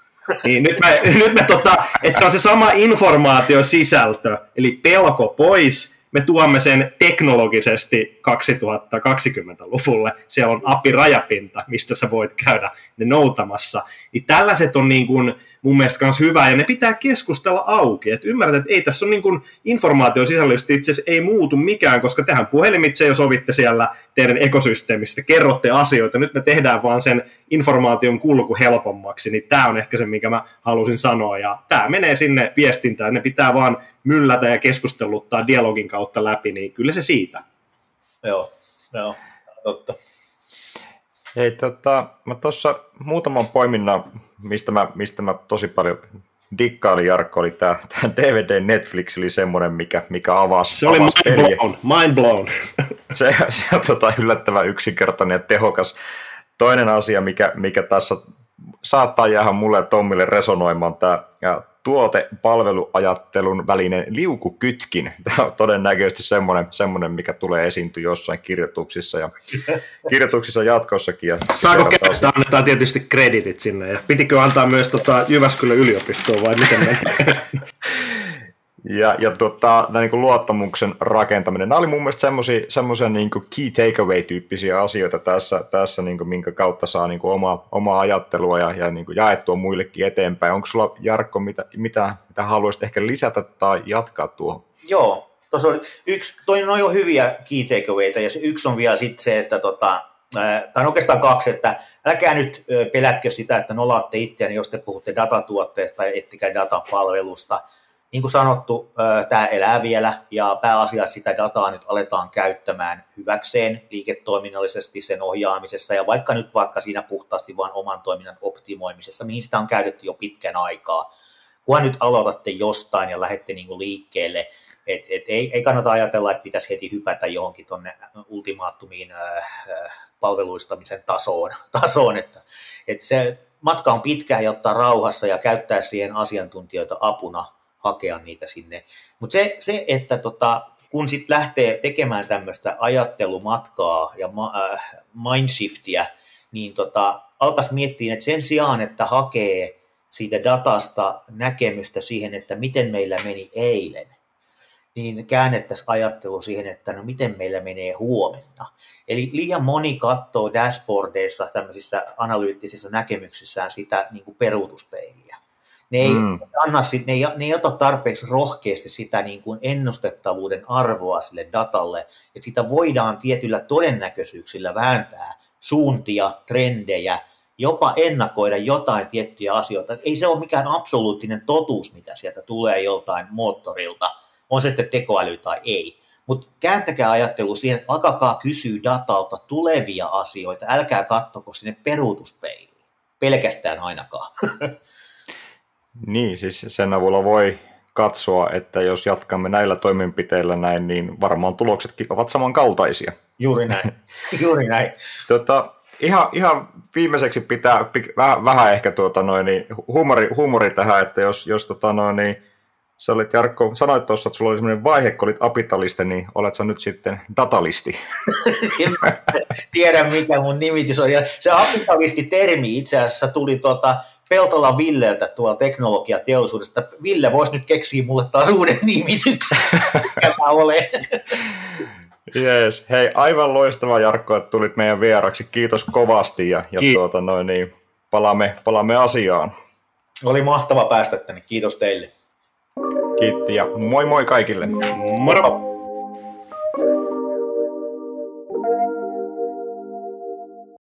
Niin nyt me, nyt me tota, että se on se sama informaatiosisältö, eli pelko pois, me tuomme sen teknologisesti 2020-luvulle. Siellä on API-rajapinta, mistä sä voit käydä ne noutamassa. Niin tällaiset on niin kuin, mun mielestä myös hyvä, ja ne pitää keskustella auki. Et ymmärrät, että ei tässä on niin kuin informaation sisällöllisesti itse asiassa ei muutu mikään, koska tehän puhelimitse jo sovitte siellä teidän ekosysteemistä, kerrotte asioita, nyt me tehdään vaan sen informaation kulku helpommaksi, niin tämä on ehkä se, mikä mä halusin sanoa, ja tämä menee sinne viestintään, ne pitää vaan myllätä ja keskusteluttaa dialogin kautta läpi, niin kyllä se siitä. Joo, joo, totta. Hei, tota, mä tuossa muutaman poiminnan, mistä mä, mistä mä tosi paljon dikkailin Jarkko, oli tämä DVD Netflix, oli semmoinen, mikä, mikä avasi Se oli avasi mind blown. Mind blown. se, se on tota yllättävän yksinkertainen ja tehokas. Toinen asia, mikä, mikä tässä saattaa jäädä mulle ja Tommille resonoimaan, tämä tuote-palveluajattelun välinen liukukytkin. Tämä on todennäköisesti semmoinen, semmoinen mikä tulee esiintyä jossain kirjoituksissa ja kirjoituksissa jatkossakin. Ja Saako kertaa annetaan tietysti kreditit sinne ja pitikö antaa myös tota Jyväskylän yliopistoon vai miten? Ja, ja tota, niin kuin luottamuksen rakentaminen. Nämä oli mun mielestä semmoisia niin key takeaway-tyyppisiä asioita tässä, tässä niin kuin, minkä kautta saa niin kuin oma, omaa ajattelua ja, ja niin kuin jaettua muillekin eteenpäin. Onko sulla, Jarkko, mitä, mitä, mitä haluaisit ehkä lisätä tai jatkaa tuohon? Joo, tuossa oli yksi, toinen on jo hyviä key takeawayta ja se yksi on vielä sitten se, että tota, tai on oikeastaan kaksi, että älkää nyt pelätkö sitä, että nolaatte itseäni, jos te puhutte datatuotteesta tai ettikää datapalvelusta, niin kuin sanottu, tämä elää vielä ja pääasia, että sitä dataa nyt aletaan käyttämään hyväkseen liiketoiminnallisesti sen ohjaamisessa ja vaikka nyt vaikka siinä puhtaasti vain oman toiminnan optimoimisessa, mihin sitä on käytetty jo pitkän aikaa. Kunhan nyt aloitatte jostain ja lähdette niin kuin liikkeelle, et, et ei, ei kannata ajatella, että pitäisi heti hypätä johonkin tuonne ultimaattumiin äh, palveluistamisen tasoon, tasoon että, että se matka on pitkä ja ottaa rauhassa ja käyttää siihen asiantuntijoita apuna – hakea niitä sinne. Mutta se, se, että tota, kun sitten lähtee tekemään tämmöistä ajattelumatkaa ja äh, mindshiftiä, niin tota, alkaisi miettiä, että sen sijaan, että hakee siitä datasta näkemystä siihen, että miten meillä meni eilen, niin käännettäisiin ajattelu siihen, että no miten meillä menee huomenna. Eli liian moni katsoo dashboardeissa, tämmöisissä analyyttisissa näkemyksissään sitä niin kuin peruutuspeiliä. Ne ei, mm. anna, ne, ei, ne ei ota tarpeeksi rohkeasti sitä niin kuin ennustettavuuden arvoa sille datalle, että sitä voidaan tietyllä todennäköisyyksillä vääntää suuntia, trendejä, jopa ennakoida jotain tiettyjä asioita. Ei se ole mikään absoluuttinen totuus, mitä sieltä tulee joltain moottorilta, on se sitten tekoäly tai ei. Mutta kääntäkää ajattelu siihen, että alkakaa kysyä datalta tulevia asioita, älkää katsoko sinne peruutuspeiliin, pelkästään ainakaan. Niin, siis sen avulla voi katsoa, että jos jatkamme näillä toimenpiteillä näin, niin varmaan tuloksetkin ovat samankaltaisia. Juuri näin, juuri näin. Tota, ihan, ihan viimeiseksi pitää vähän, vähän ehkä tuota noin, niin huumori, huumori, tähän, että jos, jos tota noin, niin, sä olit Jarkko, sanoit tuossa, että sulla oli sellainen vaihe, kun olit apitaliste, niin olet sä nyt sitten datalisti? en tiedä, mikä mun nimitys on. Ja se apitalisti-termi itse asiassa tuli tuota Peltola Villeltä tuolla teknologiateollisuudesta. Ville voisi nyt keksiä mulle taas uuden nimityksen, mikä mä olen. Jees. Hei, aivan loistava Jarkko, että tulit meidän vieraksi. Kiitos kovasti ja, ja tuota, noin, niin, palaamme, palaamme asiaan. Oli mahtava päästä tänne. Kiitos teille. Kiitti ja moi moi kaikille. Moro!